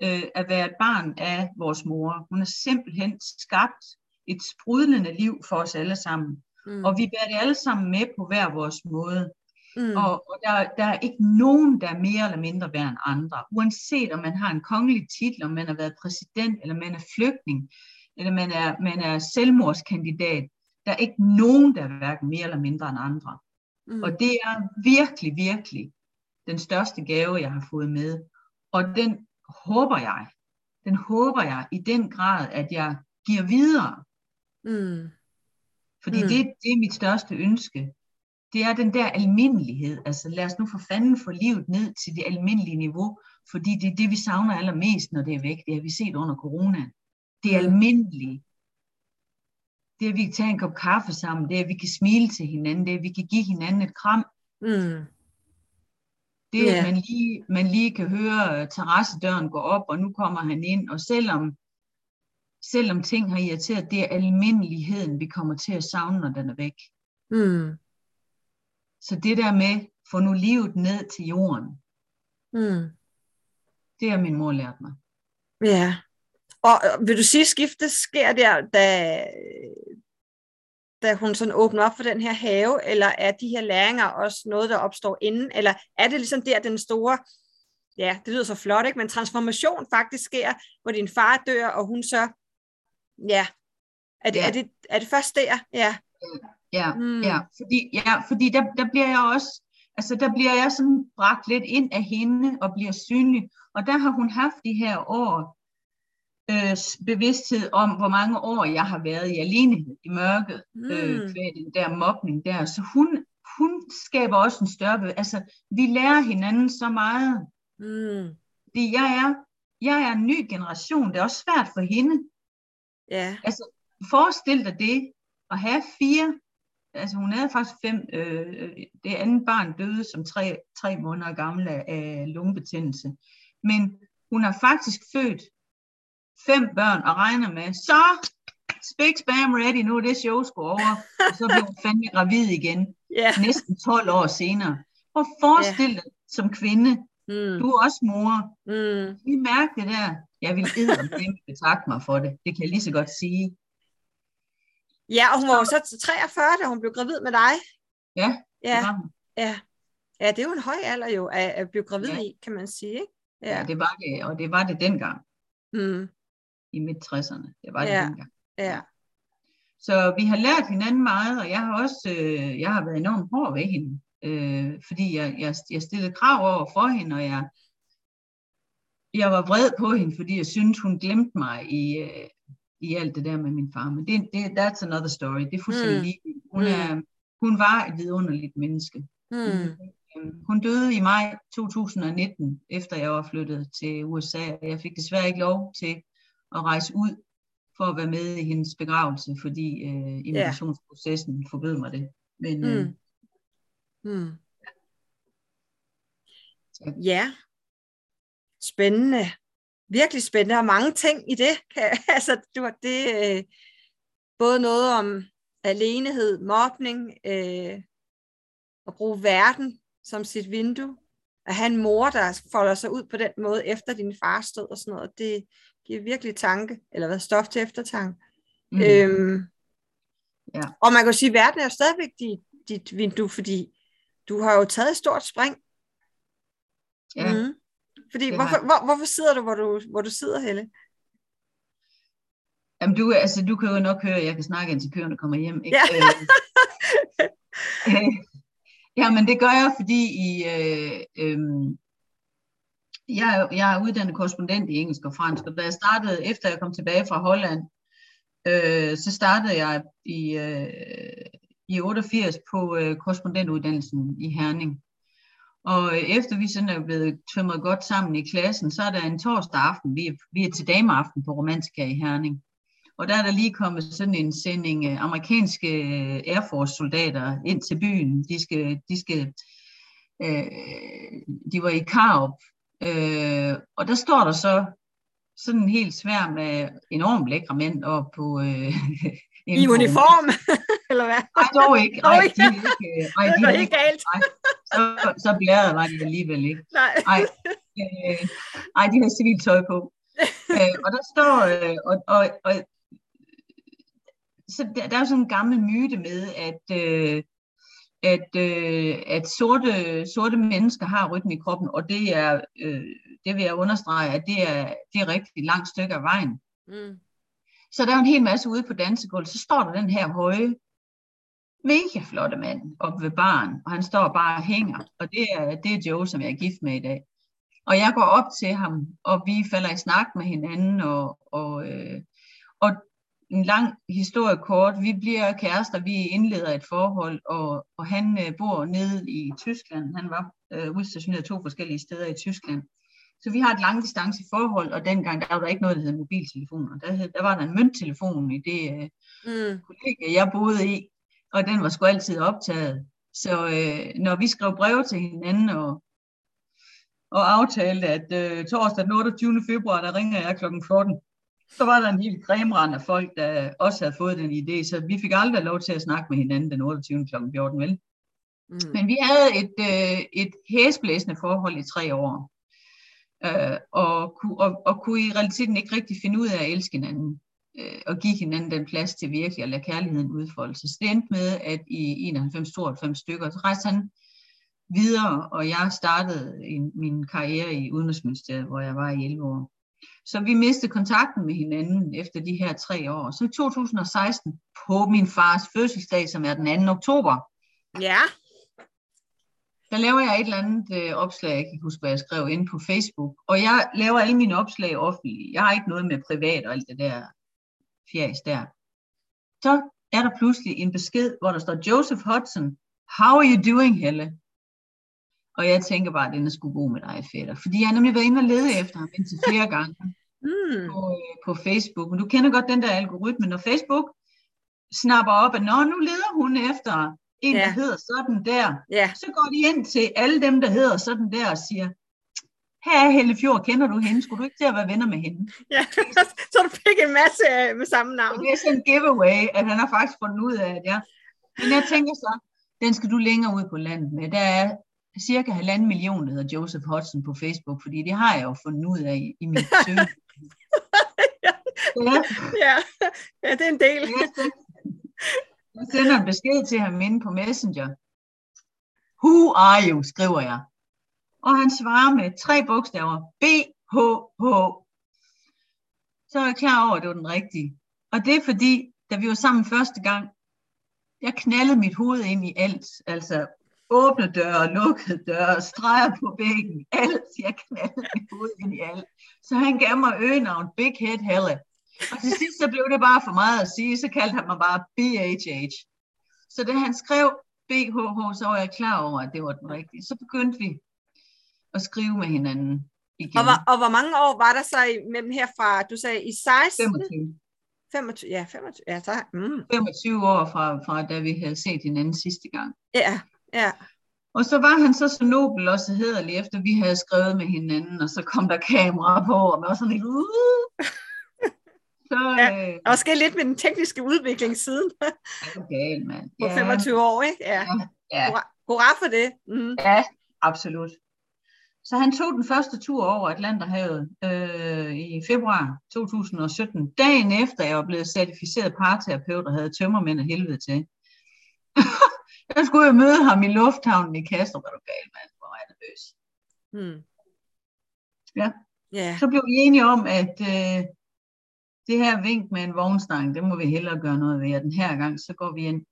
øh, at være et barn af vores mor. Hun har simpelthen skabt et sprudlende liv for os alle sammen. Mm. Og vi bærer det alle sammen med på hver vores måde. Mm. Og, og der, der er ikke nogen, der er mere eller mindre værd end andre. Uanset om man har en kongelig titel, om man har været præsident, eller man er flygtning, eller man er, man er selvmordskandidat. Der er ikke nogen, der er hverken mere eller mindre end andre. Mm. Og det er virkelig, virkelig den største gave, jeg har fået med. Og den håber jeg, den håber jeg i den grad, at jeg giver videre. Mm. Fordi mm. Det, det er mit største ønske. Det er den der almindelighed. Altså lad os nu for fanden få livet ned til det almindelige niveau, fordi det er det, vi savner allermest, når det er væk. Det har vi set under corona. Det er mm. almindelige. Det er, at vi kan tage en kop kaffe sammen. Det er, at vi kan smile til hinanden. Det er, at vi kan give hinanden et kram. Mm. Det er, yeah. at man lige, man lige kan høre øh, terrassedøren gå op, og nu kommer han ind. Og selvom, selvom ting har irriteret, det er almindeligheden, vi kommer til at savne, når den er væk. Mm. Så det der med, få nu livet ned til jorden, mm. det har min mor lært mig. Ja. Og vil du sige, at skiftet sker der, da, da hun sådan åbner op for den her have, eller er de her læringer også noget, der opstår inden, eller er det ligesom der, den store, ja, det lyder så flot, ikke? men transformation faktisk sker, hvor din far dør, og hun så, ja, er det, ja. Er det, er det først der? Ja, ja, mm. ja. fordi, ja, fordi der, der bliver jeg også, altså der bliver jeg sådan bragt lidt ind af hende, og bliver synlig, og der har hun haft de her år, øh, bevidsthed om, hvor mange år jeg har været i alenehed, i mørket, mm. øh, den der mobning der. Så hun, hun skaber også en større Altså, vi lærer hinanden så meget. Mm. Det jeg er, jeg er en ny generation. Det er også svært for hende. Ja. Yeah. Altså, forestil dig det, at have fire, altså hun havde faktisk fem, øh, det andet barn døde som tre, tre måneder gammel af lungebetændelse. Men hun har faktisk født fem børn og regner med, så speak spam ready, nu er det show sgu over. Og så bliver hun fandme gravid igen. Yeah. Næsten 12 år senere. Og forestil dig yeah. som kvinde, mm. du er også mor. Mm. Vi mærker det der. Jeg vil eddermame betakke mig for det. Det kan jeg lige så godt sige. Ja, og hun var jo så 43, da hun blev gravid med dig. Ja, ja. Ja. Ja, det er jo en høj alder jo, at, at blive gravid ja. i, kan man sige. Ikke? Ja. ja, det var det, og det var det dengang. Mm i midt-60'erne. Det var det ja. dengang. Ja. Så vi har lært hinanden meget, og jeg har også øh, jeg har været enormt hård ved hende, øh, fordi jeg, jeg, jeg stillede krav over for hende, og jeg, jeg var vred på hende, fordi jeg syntes, hun glemte mig i, øh, i alt det der med min far. Men det, det, that's another story. Det er fuldstændig mm. lige. Hun, mm. er, hun var et vidunderligt menneske. Mm. Hun døde i maj 2019, efter jeg var flyttet til USA. Jeg fik desværre ikke lov til at rejse ud for at være med i hendes begravelse, fordi øh, immigrationsprocessen ja. forbød mig det. Men, øh, mm. Mm. Ja. Spændende. Virkelig spændende, og mange ting i det. Kan, altså, det var det, øh, både noget om alenehed, mobning, øh, at bruge verden som sit vindue, at have en mor, der folder sig ud på den måde efter din fars død og sådan noget, det, giver virkelig tanke, eller hvad stof til eftertanke. Mm. Øhm, ja. Og man kan sige, at verden er stadigvæk dit, dit vindue, fordi du har jo taget et stort spring. Ja. Mm. Fordi, hvorfor, hvor, hvorfor sidder du hvor, du, hvor du sidder, Helle? Jamen, du, altså, du kan jo nok høre, at jeg kan snakke, indtil køerne kommer hjem. Ikke? Ja. øh, øh, ja, men det gør jeg, fordi i, øh, øh, jeg, jeg er uddannet korrespondent i engelsk og fransk, og da jeg startede, efter jeg kom tilbage fra Holland, øh, så startede jeg i, øh, i 88 på øh, korrespondentuddannelsen i Herning. Og øh, efter vi sådan er blevet tømret godt sammen i klassen, så er der en torsdag aften, vi er, vi er til dameaften på Romantika i Herning. Og der er der lige kommet sådan en sending øh, amerikanske øh, Air Force soldater ind til byen. De skal, de skal øh, de var i Karup, øh, og der står der så sådan en helt svær med enormt lækre mænd op på... Øh, I uniform, eller hvad? Nej, dog ikke. Nej, de er ikke, nej, de er ikke galt. Nej, så, så blæret var de alligevel ikke. Nej. Nej, øh, nej de har civilt tøj på. øh, og der står, øh, og, og, og så der, der er sådan en gammel myte med, at, øh, at, øh, at sorte, sorte mennesker har rytme i kroppen, og det er, øh, det vil jeg understrege, at det er, det er rigtig langt stykke af vejen. Mm. Så der er en hel masse ude på dansegulvet, så står der den her høje, mega flotte mand oppe ved baren, og han står bare og hænger, og det er, det er Joe, som jeg er gift med i dag. Og jeg går op til ham, og vi falder i snak med hinanden, og, og, øh, og en lang historie kort. Vi bliver kærester, vi indleder et forhold, og, og han øh, bor nede i Tyskland. Han var øh, udstationeret to forskellige steder i Tyskland. Så vi har et langdistance forhold, og dengang der var der ikke noget, der hed mobiltelefoner. Der, hed, der var der en mønttelefon i det øh, Mm. kollega, jeg boede i, og den var sgu altid optaget. Så øh, når vi skrev breve til hinanden og, og aftalte, at øh, torsdag den 28. februar, der ringer jeg kl. 14, så var der en hel cremrand af folk, der også havde fået den idé, så vi fik aldrig lov til at snakke med hinanden den 28. kl. 14, vel? Mm. Men vi havde et, øh, et hæsblæsende forhold i tre år, øh, og, ku, og, og kunne i realiteten ikke rigtig finde ud af at elske hinanden, øh, og give hinanden den plads til virkelig at lade kærligheden udfolde sig. Så det endte med, at i 91-92 stykker, så rejste han videre, og jeg startede en, min karriere i Udenrigsministeriet, hvor jeg var i 11 år. Så vi mistede kontakten med hinanden efter de her tre år. Så i 2016, på min fars fødselsdag, som er den 2. oktober, Ja. der laver jeg et eller andet øh, opslag, jeg kan ikke huske, hvad jeg skrev inde på Facebook. Og jeg laver alle mine opslag offentlige. Jeg har ikke noget med privat og alt det der fjæs der. Så er der pludselig en besked, hvor der står, Joseph Hudson, how are you doing, Helle? Og jeg tænker bare, at den er sgu god med dig, fætter. Fordi jeg har nemlig været inde og lede efter ham indtil flere gange Mm. på, øh, på Facebook. Men du kender godt den der algoritme, når Facebook snapper op, at Nå, nu leder hun efter en, der Ja. hedder sådan der. Ja. Så går de ind til alle dem, der hedder sådan der og siger, her er Helle Fjord, kender du hende? Skulle du ikke til at være venner med hende? ja. så du fik en masse med samme Og navn. det er sådan en giveaway, at han har faktisk fundet ud af, at jeg... Men jeg tænker så, den skal du længere ud på landet med. Der er cirka halvanden million, der hedder Joseph Hudson på Facebook, fordi det har jeg jo fundet ud af i, i min søge. Ja, Ja. ja, det er en del. jeg sender- jeg sender en besked til ham inde på Messenger. Who are you, skriver jeg. Og han svarer med tre bogstaver. B-H-H. Så er jeg klar over, at det var den rigtige. Og det er fordi, da vi var sammen første gang, jeg knaldede mit hoved ind i alt. Altså åbne døre, lukkede døre, streger på væggen, alt. Jeg knaldede mit hoved ind i alt. Så han gav mig øgenavn Big Head Helle. Og til sidst så blev det bare for meget at sige, så kaldte han mig bare BHH. Så da han skrev BHH, så var jeg klar over, at det var den rigtige. Så begyndte vi at skrive med hinanden igen. Og hvor, og hvor mange år var der så imellem herfra, du sagde i 16? 25, 25, ja, 25, ja, så, mm, 25 år fra, fra, da vi havde set hinanden sidste gang. ja, ja, Og så var han så så nobel og så hederlig, efter vi havde skrevet med hinanden, og så kom der kamera på, og man var sådan lidt, uh. Så Ja. øh, var sket lidt med den tekniske udvikling siden gal, mand. på 25 år, ikke? Ja, Ja, hurra, hurra for det. Mm. ja, absolut. Så han tog den første tur over Atlanterhavet øh, i februar 2017, dagen efter jeg var blevet certificeret parterapeut og havde tømmermænd af helvede til. Jeg skulle jo møde ham i lufthavnen i Kastrup, var du gal, mand, hvor var jeg nervøs. Mm. Ja. Ja, Så blev vi enige om, at øh, det her vink med en vognstang, det må vi hellere gøre noget ved, og den her gang, så går vi ind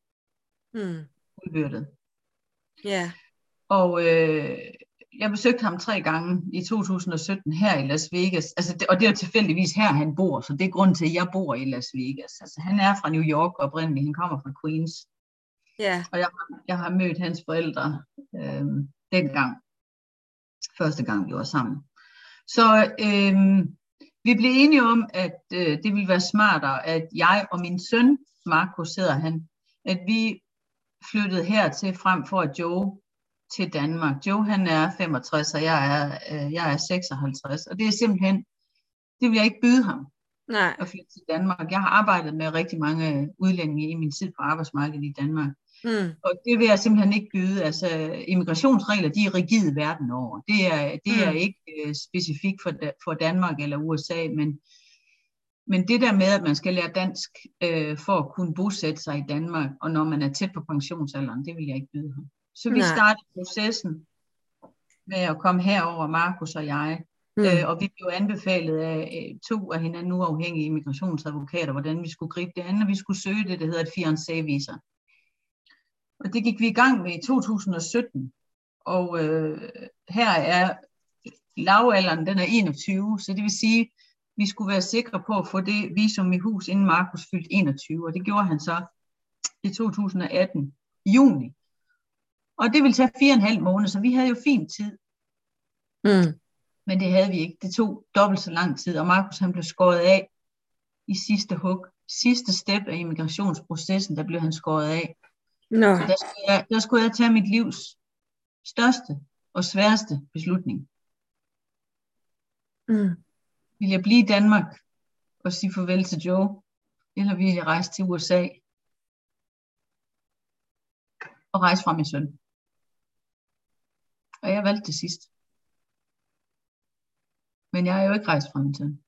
mm. udbyrdet. ja, Og øh, jeg besøgte ham tre gange i 2017 her i Las Vegas. Altså, det, og det er jo tilfældigvis her, han bor, så det er grunden til, at jeg bor i Las Vegas. Altså, han er fra New York oprindeligt, han kommer fra Queens. Ja. Og jeg, har- jeg har mødt hans forældre øh, dengang. Første gang, vi var sammen. Så øh, vi blev enige om, at øh, det ville være smartere, at jeg og min søn, Markus hedder han, at vi flyttede hertil frem for at Joe til Danmark. Joe han er 65, og jeg er, øh, jeg er 56. Og det er simpelthen, det vil jeg ikke byde ham Nej. at flytte til Danmark. Jeg har arbejdet med rigtig mange udlændinge i min tid på arbejdsmarkedet i Danmark. Mm. Og det vil jeg simpelthen ikke byde. Altså, immigrationsregler, de er rigide verden over. Det er, det er Mm. ikke øh, specifikt for, for Danmark eller USA, men, men det der med, at man skal lære dansk øh, for at kunne bosætte sig i Danmark, og når man er tæt på pensionsalderen, det vil jeg ikke byde ham. Så vi Nej. startede processen med at komme herover, Markus og jeg, Mm. Øh, og vi blev anbefalet af øh, to af hinanden uafhængige immigrationsadvokater, hvordan vi skulle gribe det an, og vi skulle søge det, der hedder et fiancé-visa. Og det gik vi i gang med i 2017. Og øh, her er lavalderen, den er 21, så det vil sige, vi skulle være sikre på at få det visum i hus, inden Markus fyldte 21, og det gjorde han så i 2018, i juni. Og det ville tage fire og en halv måned, så vi havde jo fin tid. Mm. Men det havde vi ikke. Det tog dobbelt så lang tid, og Markus han blev skåret af i sidste hug. Sidste step af immigrationsprocessen, der blev han skåret af. Nå. Så der skulle jeg, der skulle jeg tage mit livs største og sværeste beslutning. Mm. Vil jeg blive i Danmark og sige farvel til Joe, eller vil jeg rejse til USA og rejse fra min søn? Og jeg valgte det sidst. Men jeg er jo ikke rejst fra min søn.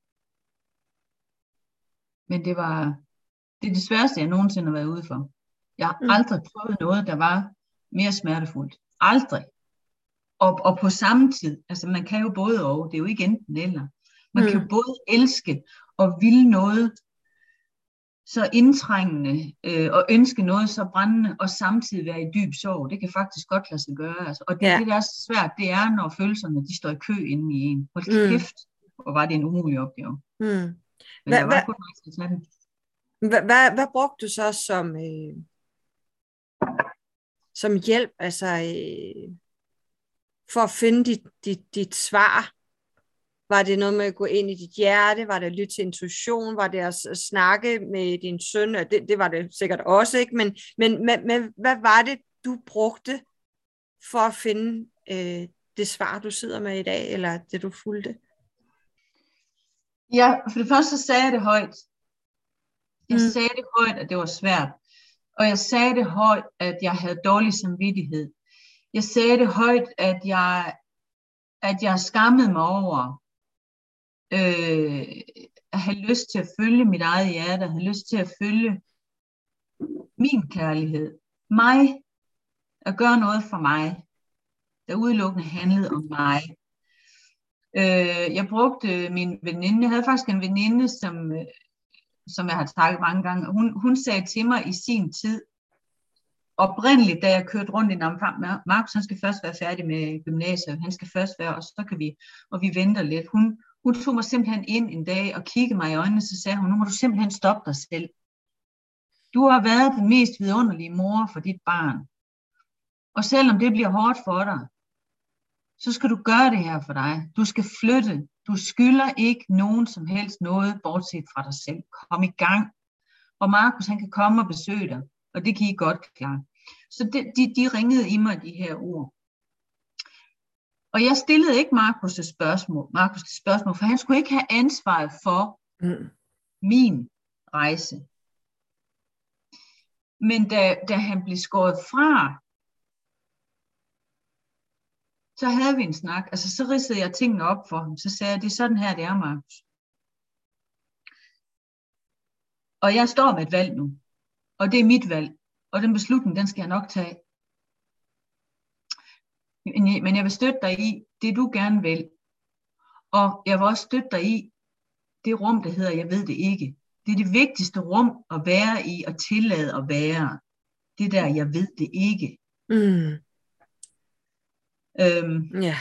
Men det var det, er det sværeste, jeg nogensinde har været ude for. Jeg har Mm. aldrig prøvet noget, der var mere smertefuldt. Aldrig. Og, og på samme tid, altså man kan jo både og, det er jo ikke enten eller. Man mm. kan jo Mm. både elske og ville noget så indtrængende øh, og ønske noget så brændende, og samtidig være i dyb sorg. Det kan faktisk godt lade sig gøre. Altså. Og det, Ja. det, der er så svært, det er, når følelserne de står i kø inde i en. Hold Mm. kæft, hvor var det en umulig opgave. Mm. Men Hvad- jeg var kun hvad, hvad brugte du så som, øh, som hjælp, altså øh, for at finde dit, dit, dit svar? Var det noget med at gå ind i dit hjerte? Var det at lytte til intuition? Var det at snakke med din søn? Det, det var det sikkert også, ikke? Men, men, men, men hvad var det, du brugte for at finde øh, det svar, du sidder med i dag, eller det, du fulgte? Ja, for det første så sagde jeg det højt. Jeg mm. sagde det højt, at det var svært. Og jeg sagde det højt, at jeg havde dårlig samvittighed. Jeg sagde det højt, at jeg, at jeg skammede mig over øh, at have lyst til at følge mit eget hjerte, at have lyst til at følge min kærlighed. Mig. At gøre noget for mig. Der udelukkende handlede om mig. Øh, jeg brugte min veninde, jeg havde faktisk en veninde, som, som jeg har takket mange gange, hun, hun sagde til mig i sin tid, oprindeligt, da jeg kørte rundt i Namfam, Markus han skal først være færdig med gymnasiet, han skal først være, og så kan vi, og vi venter lidt. Hun, hun tog mig simpelthen ind en dag og kiggede mig i øjnene, så sagde hun, nu må du simpelthen stoppe dig selv. Du har været den mest vidunderlige mor for dit barn. Og selvom det bliver hårdt for dig, så skal du gøre det her for dig. Du skal flytte. Du skylder ikke nogen som helst noget, bortset fra dig selv. Kom i gang. Og Markus, han kan komme og besøge dig, og det kan I godt klare. Så de, de, de ringede i mig de her ord. Og jeg stillede ikke Markus et spørgsmål, Markus et spørgsmål, for han skulle ikke have ansvaret for Mm. min rejse. Men da, da han blev skåret fra, så havde vi en snak. Altså, så ridsede jeg tingene op for ham. Så sagde jeg, det er sådan her, det er, Markus. Og jeg står med et valg nu. Og det er mit valg. Og den beslutning, den skal jeg nok tage. Men jeg- Men jeg vil støtte dig i det, du gerne vil. Og jeg vil også støtte dig i det rum, der hedder, jeg ved det ikke. Det er det vigtigste rum at være i og tillade at være. Det der, jeg ved det ikke. Mm. Øhm, Ja.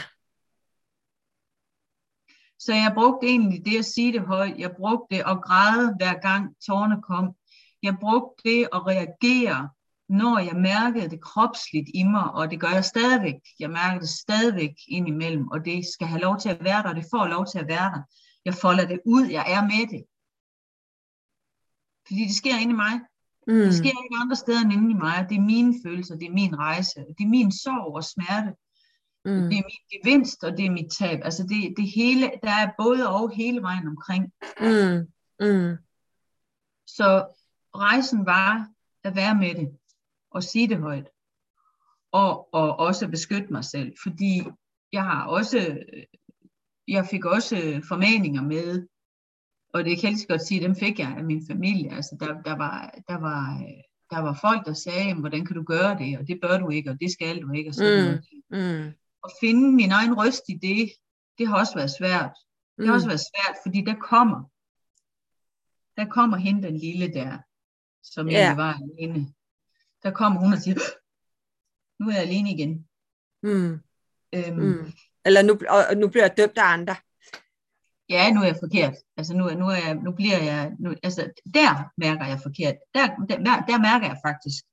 Så jeg brugte egentlig det at sige det højt. Jeg brugte det at græde hver gang tårerne kom. Jeg brugte det at reagere når jeg mærkede det kropsligt i mig, og det gør jeg stadigvæk. Jeg mærker det stadigvæk indimellem, og det skal have lov til at være der, og det får lov til at være der. Jeg folder det ud, jeg er med det. Fordi det sker inde i mig. Mm. Det sker ikke andre steder end inde i mig. Det er mine følelser, det er min rejse, det er min sorg og smerte. Mm. Det er min gevinst, og det er mit tab. Altså det, det hele, der er både og hele vejen omkring. Mm. Mm. Så rejsen var at være med det, og sige det højt. Og, og også beskytte mig selv, fordi jeg har også, jeg fik også formaninger med, og det kan jeg lige godt sige, dem fik jeg af min familie. Altså der, der, var, der, var, der var folk, der sagde, hvordan kan du gøre det, og det bør du ikke, og det skal du ikke, og sådan mm. Mm at finde min egen røst i det, det har også været svært. Det har mm. også været svært, fordi der kommer, der kommer hende den lille der, som yeah. egentlig var alene. Der kommer hun og siger, nu er jeg alene igen. Mm. Øhm, mm. Eller nu, og nu bliver jeg dømt af andre. Ja, nu er jeg forkert. Altså nu, nu, er jeg, nu bliver jeg, nu, altså der mærker jeg forkert. Der, der, der mærker jeg faktisk,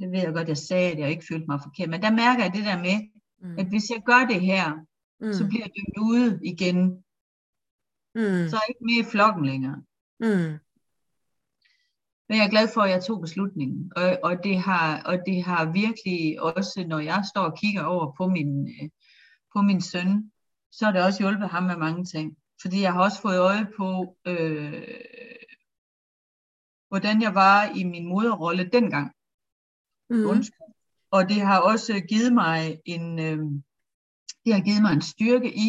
det ved jeg godt, jeg sagde, at jeg ikke følte mig forkert, men der mærker jeg det der med, Mm. At hvis jeg gør det her, mm. så bliver jeg ude igen. Mm. Så er jeg ikke med i flokken længere. Mm. Men jeg er glad for, at jeg tog beslutningen. Og, og, det har, og det har virkelig også, når jeg står og kigger over på min, på min søn, så har det også hjulpet ham med mange ting. Fordi jeg har også fået øje på, øh, hvordan jeg var i min moderrolle dengang. Mm. Undskyld. Og det har også givet mig en, øh, det har givet mig en styrke i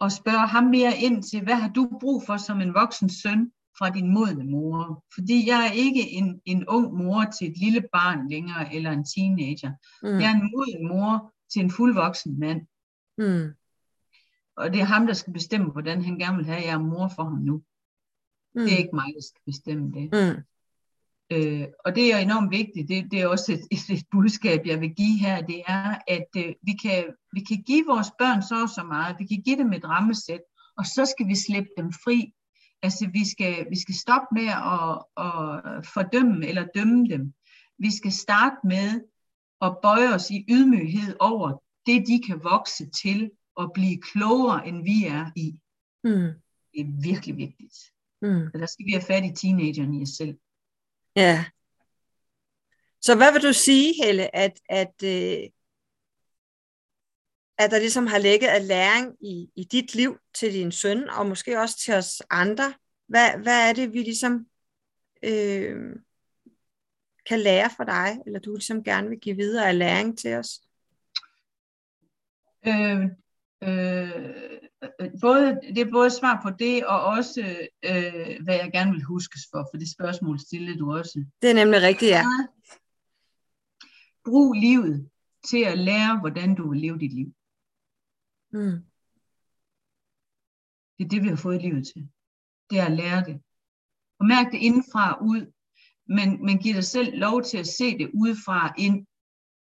at spørge ham mere ind til, hvad har du brug for som en voksen søn fra din modne mor? Fordi jeg er ikke en, en ung mor til et lille barn længere, eller en teenager. Mm. Jeg er en moden mor til en fuldvoksen mand. Mm. Og det er ham, der skal bestemme, hvordan han gerne vil have, at jeg er mor for ham nu. Mm. Det er ikke mig, der skal bestemme det. Mm. Øh, og det er enormt vigtigt, det, det er også et, et, budskab, jeg vil give her, det er, at øh, vi, kan, vi kan give vores børn så og så meget, vi kan give dem et rammesæt, og så skal vi slippe dem fri. Altså vi skal, vi skal stoppe med at, at fordømme eller dømme dem. Vi skal starte med at bøje os i ydmyghed over det, de kan vokse til og blive klogere, end vi er i. Mm. Det er virkelig vigtigt. Mm. Så der skal vi have fat i teenagerne i os selv. Ja. Så hvad vil du sige, Helle, at, at, øh, at der ligesom har ligget af læring i, i dit liv til din søn, og måske også til os andre? Hvad, hvad er det, vi ligesom øh, kan lære fra dig, eller du ligesom gerne vil give videre af læring til os? Øh, øh, Øh, både, det er både svar på det, og også øh, hvad jeg gerne vil huskes for, for det spørgsmål stillede du også. Det er nemlig rigtigt, ja. Brug livet til at lære, hvordan du vil leve dit liv. Mm. Det er det, vi har fået livet til. Det er at lære det. Og mærk det indenfra ud, men, men giv dig selv lov til at se det udefra ind,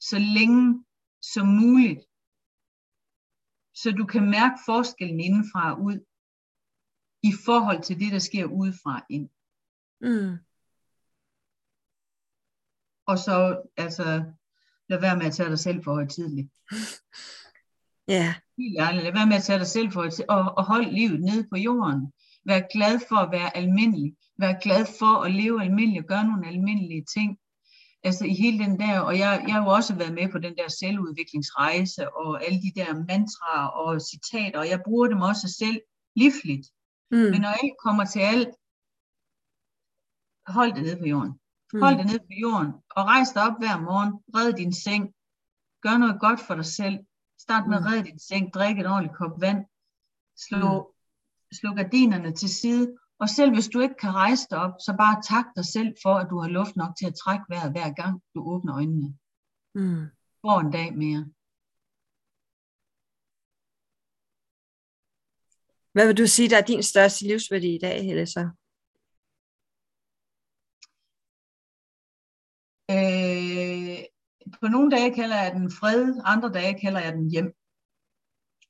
så længe som muligt, så du kan mærke forskellen indenfra og ud, i forhold til det, der sker udefra ind. Mm. Og så, altså, lad være med at tage dig selv for højtidligt. Ja. Yeah. Helt ærligt, lad være med at tage dig selv for højtidligt, og, og hold livet nede på jorden. Vær glad for at være almindelig. Vær glad for at leve almindeligt og gøre nogle almindelige ting altså i hele den der, og jeg, jeg har jo også været med på den der selvudviklingsrejse, og alle de der mantraer og citater, og jeg bruger dem også selv livligt. Mm. Men når alt kommer til alt, hold det nede på jorden. Mm. Hold det nede på jorden, og rejs dig op hver morgen, red din seng, gør noget godt for dig selv, start med mm. at redde din seng, drik et ordentligt kop vand, slå, mm. slå gardinerne til side, og selv hvis du ikke kan rejse dig op, så bare tak dig selv for, at du har luft nok til at trække vejret hver gang, du åbner øjnene. Mm. For en dag mere. Hvad vil du sige, der er din største livsværdi i dag, Helle, så? Øh, på nogle dage kalder jeg den fred, andre dage kalder jeg den hjem.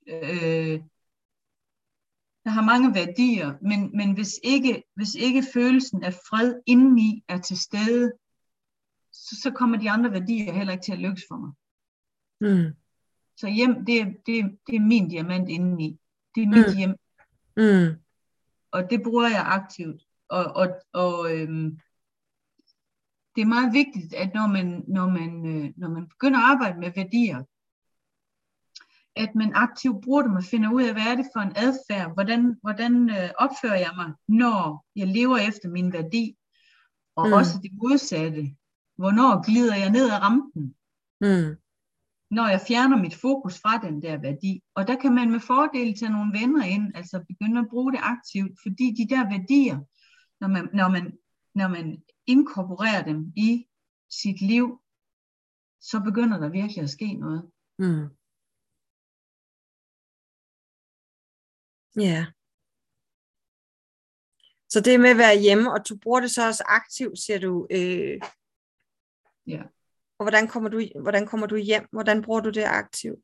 Øh, der har mange værdier, men, men hvis, ikke, hvis ikke følelsen af fred indeni er til stede, så, så kommer de andre værdier heller ikke til at lykkes for mig. Mm. Så hjem, det er, det, er, det er min diamant indeni. Det er mit Mm. hjem, Mm. og det bruger jeg aktivt. Og, og, og øhm, det er meget vigtigt, at når man, når, man, øh, når man begynder at arbejde med værdier, at man aktivt bruger dem og finder ud af, hvad er det for en adfærd, hvordan, hvordan øh, opfører jeg mig, når jeg lever efter min værdi, og Mm. også det modsatte. Hvornår glider jeg ned ad rampen, Mm. når jeg fjerner mit fokus fra den der værdi. Og der kan man med fordel tage nogle venner ind, altså begynde at bruge det aktivt, fordi de der værdier, når man, når man, når man inkorporerer dem i sit liv, så begynder der virkelig at ske noget. Mm. Ja. Så det med at være hjemme, og du bruger det så også aktivt, siger du. Øh, Ja. Og hvordan kommer, du, hvordan kommer du hjem? Hvordan bruger du det aktivt?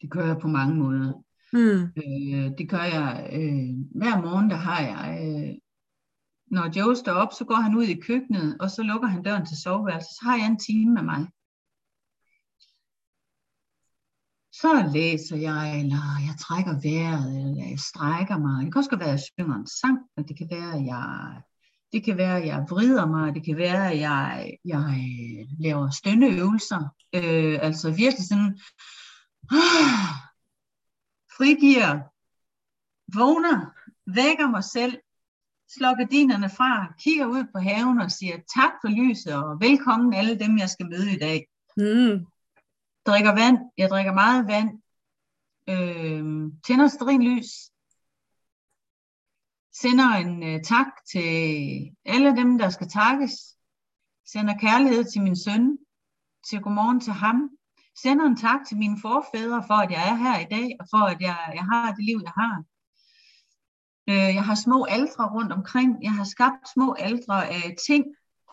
Det gør jeg på mange måder. Mm. Øh, det gør jeg øh, hver morgen, der har jeg, øh, når Joe står op, så går han ud i køkkenet, og så lukker han døren til soveværelset, så har jeg en time med mig. Så læser jeg, eller jeg trækker vejret, eller jeg strækker mig. Det kan også godt være, at jeg synger en sang, og det kan være, at jeg, det kan være, at jeg vrider mig, det kan være, at jeg, jeg øh, laver stønneøvelser. Øh, altså virkelig sådan, ah, frigiver, vågner, vækker mig selv, slår gardinerne fra, kigger ud på haven og siger tak for lyset og velkommen alle dem, jeg skal møde i dag. Mm. Drikker vand, jeg drikker meget vand, øh, tænder sterinlys, sender en øh, tak til alle dem, der skal takkes, sender kærlighed til min søn, til godmorgen til ham, sender en tak til mine forfædre for, at jeg er her i dag, og for, at jeg, jeg har det liv, jeg har. Øh, jeg har små aldre rundt omkring. Jeg har skabt små aldre af ting,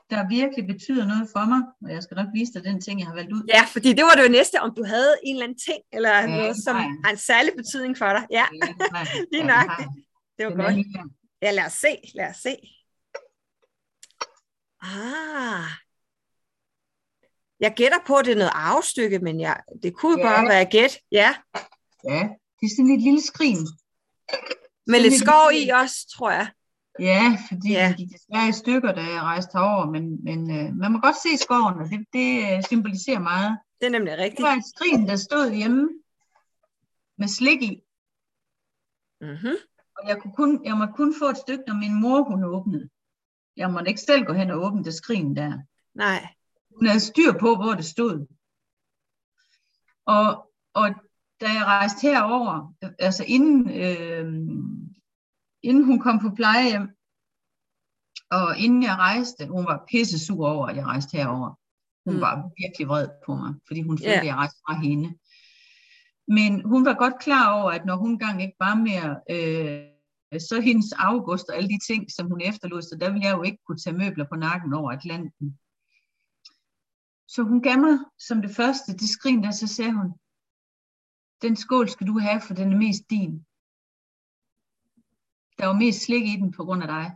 der virkelig betyder noget for mig. Og jeg skal nok vise dig den ting, jeg har valgt ud. Ja, fordi det var det jo næste, om du havde en eller anden ting, eller Ja, noget, som har jeg. har en særlig betydning for dig. Ja, Ja, jeg. Lige Ja, nok. det var Den godt. Ja, lad os se, lad os se. Ah. Jeg gætter på, at det er noget arvestykke, men jeg, det kunne jo Ja. bare være gæt. Ja, Ja, det er sådan et lille skrin. med lidt et skov i også, tror jeg. Ja, fordi Ja. ja. de desværre i stykker, da jeg rejste herover, men, men øh, man må godt se skoven, og det, det øh, symboliserer meget. Det er nemlig Det rigtigt. var et skrin, der stod hjemme med slik i, Mm-hmm. og jeg, kunne kun, jeg måtte kun få et stykke, når min mor hun åbnede. Jeg måtte ikke selv gå hen og åbne det skrin der. Nej. Hun havde styr på, hvor det stod. Og, og da jeg rejste herover, altså inden, øh, inden hun kom på plejehjem, og inden jeg rejste, hun var pisse sur over, at jeg rejste herover. Hun Mm. var virkelig vred på mig, fordi hun følte, Ja. at jeg rejste fra hende. Men hun var godt klar over, at når hun gang ikke var mere, øh, så hendes august og alle de ting, som hun efterlod sig, der ville jeg jo ikke kunne tage møbler på nakken over Atlanten. Så hun gav mig som det første, det skrin der, så sagde hun, den skål skal du have, for den er mest din. Der var mest slik i den på grund af dig.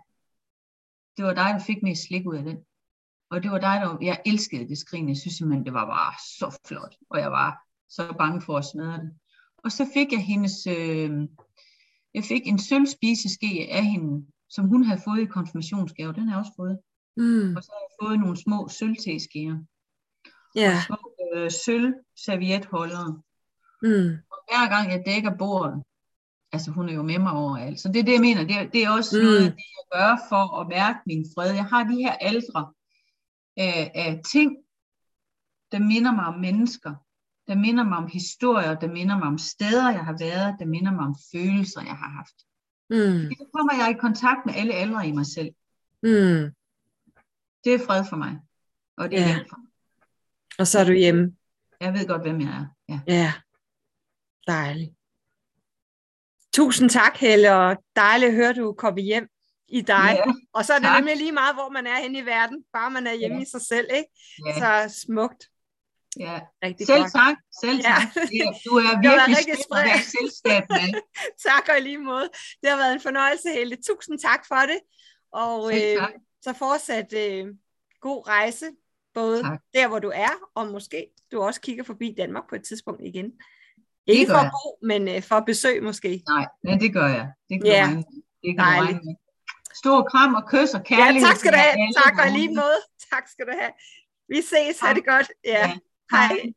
Det var dig, der fik mest slik ud af den. Og det var dig, der jeg elskede det skrin. Jeg synes simpelthen, det var bare så flot. Og jeg var så bange for at smadre det. Og så fik jeg hendes, øh, jeg fik en sølvspiseske af hende, som hun havde fået i konfirmationsgave. Den har jeg også fået. Mm. Og så har jeg fået nogle små sølvteskeer. Ja. Små øh, sølv servietholdere. Mm. Og hver gang jeg dækker bordet, altså hun er jo med mig overalt, så det er det, jeg mener, det er, det er også Mm. mm. noget det, jeg gør for at mærke min fred. Jeg har de her aldre af, af ting, der minder mig om mennesker, der minder mig om historier, der minder mig om steder, jeg har været, der minder mig om følelser, jeg har haft. Mm. Fordi Så kommer jeg i kontakt med alle aldre i mig selv. Mm. Det er fred for mig, og det er Ja. for mig. Og så er du hjemme. Jeg ved godt, hvem jeg er. Ja. Ja. Dejligt. Tusind tak, Helle, og dejligt at høre, at du kommet hjem i dig. Ja, Og så er det tak. nemlig lige meget, hvor man er henne i verden, bare man er hjemme Ja. i sig selv, ikke? ja, Så smukt. ja. Rigtig Selv godt. tak, selv Ja. tak. Ja. Du er virkelig rigtig skøn at selskab med. Tak og i lige måde. Det har været en fornøjelse, Helle. Tusind tak for det. Og Selv øh, så fortsat øh, god rejse både Tak. der, hvor du er, og måske du også kigger forbi Danmark på et tidspunkt igen. Ikke gør for at jeg. bo, men øh, for at besøg måske. Nej, men det gør jeg. Det kan Ja, du regne. Det kan dejligt. regne med. Stor kram og kys og Ja, kærlighed. tak skal du have. Tak og lige måde. Tak skal du have. Vi ses. Ha' det godt. Ja. Ja. Hej. Hej.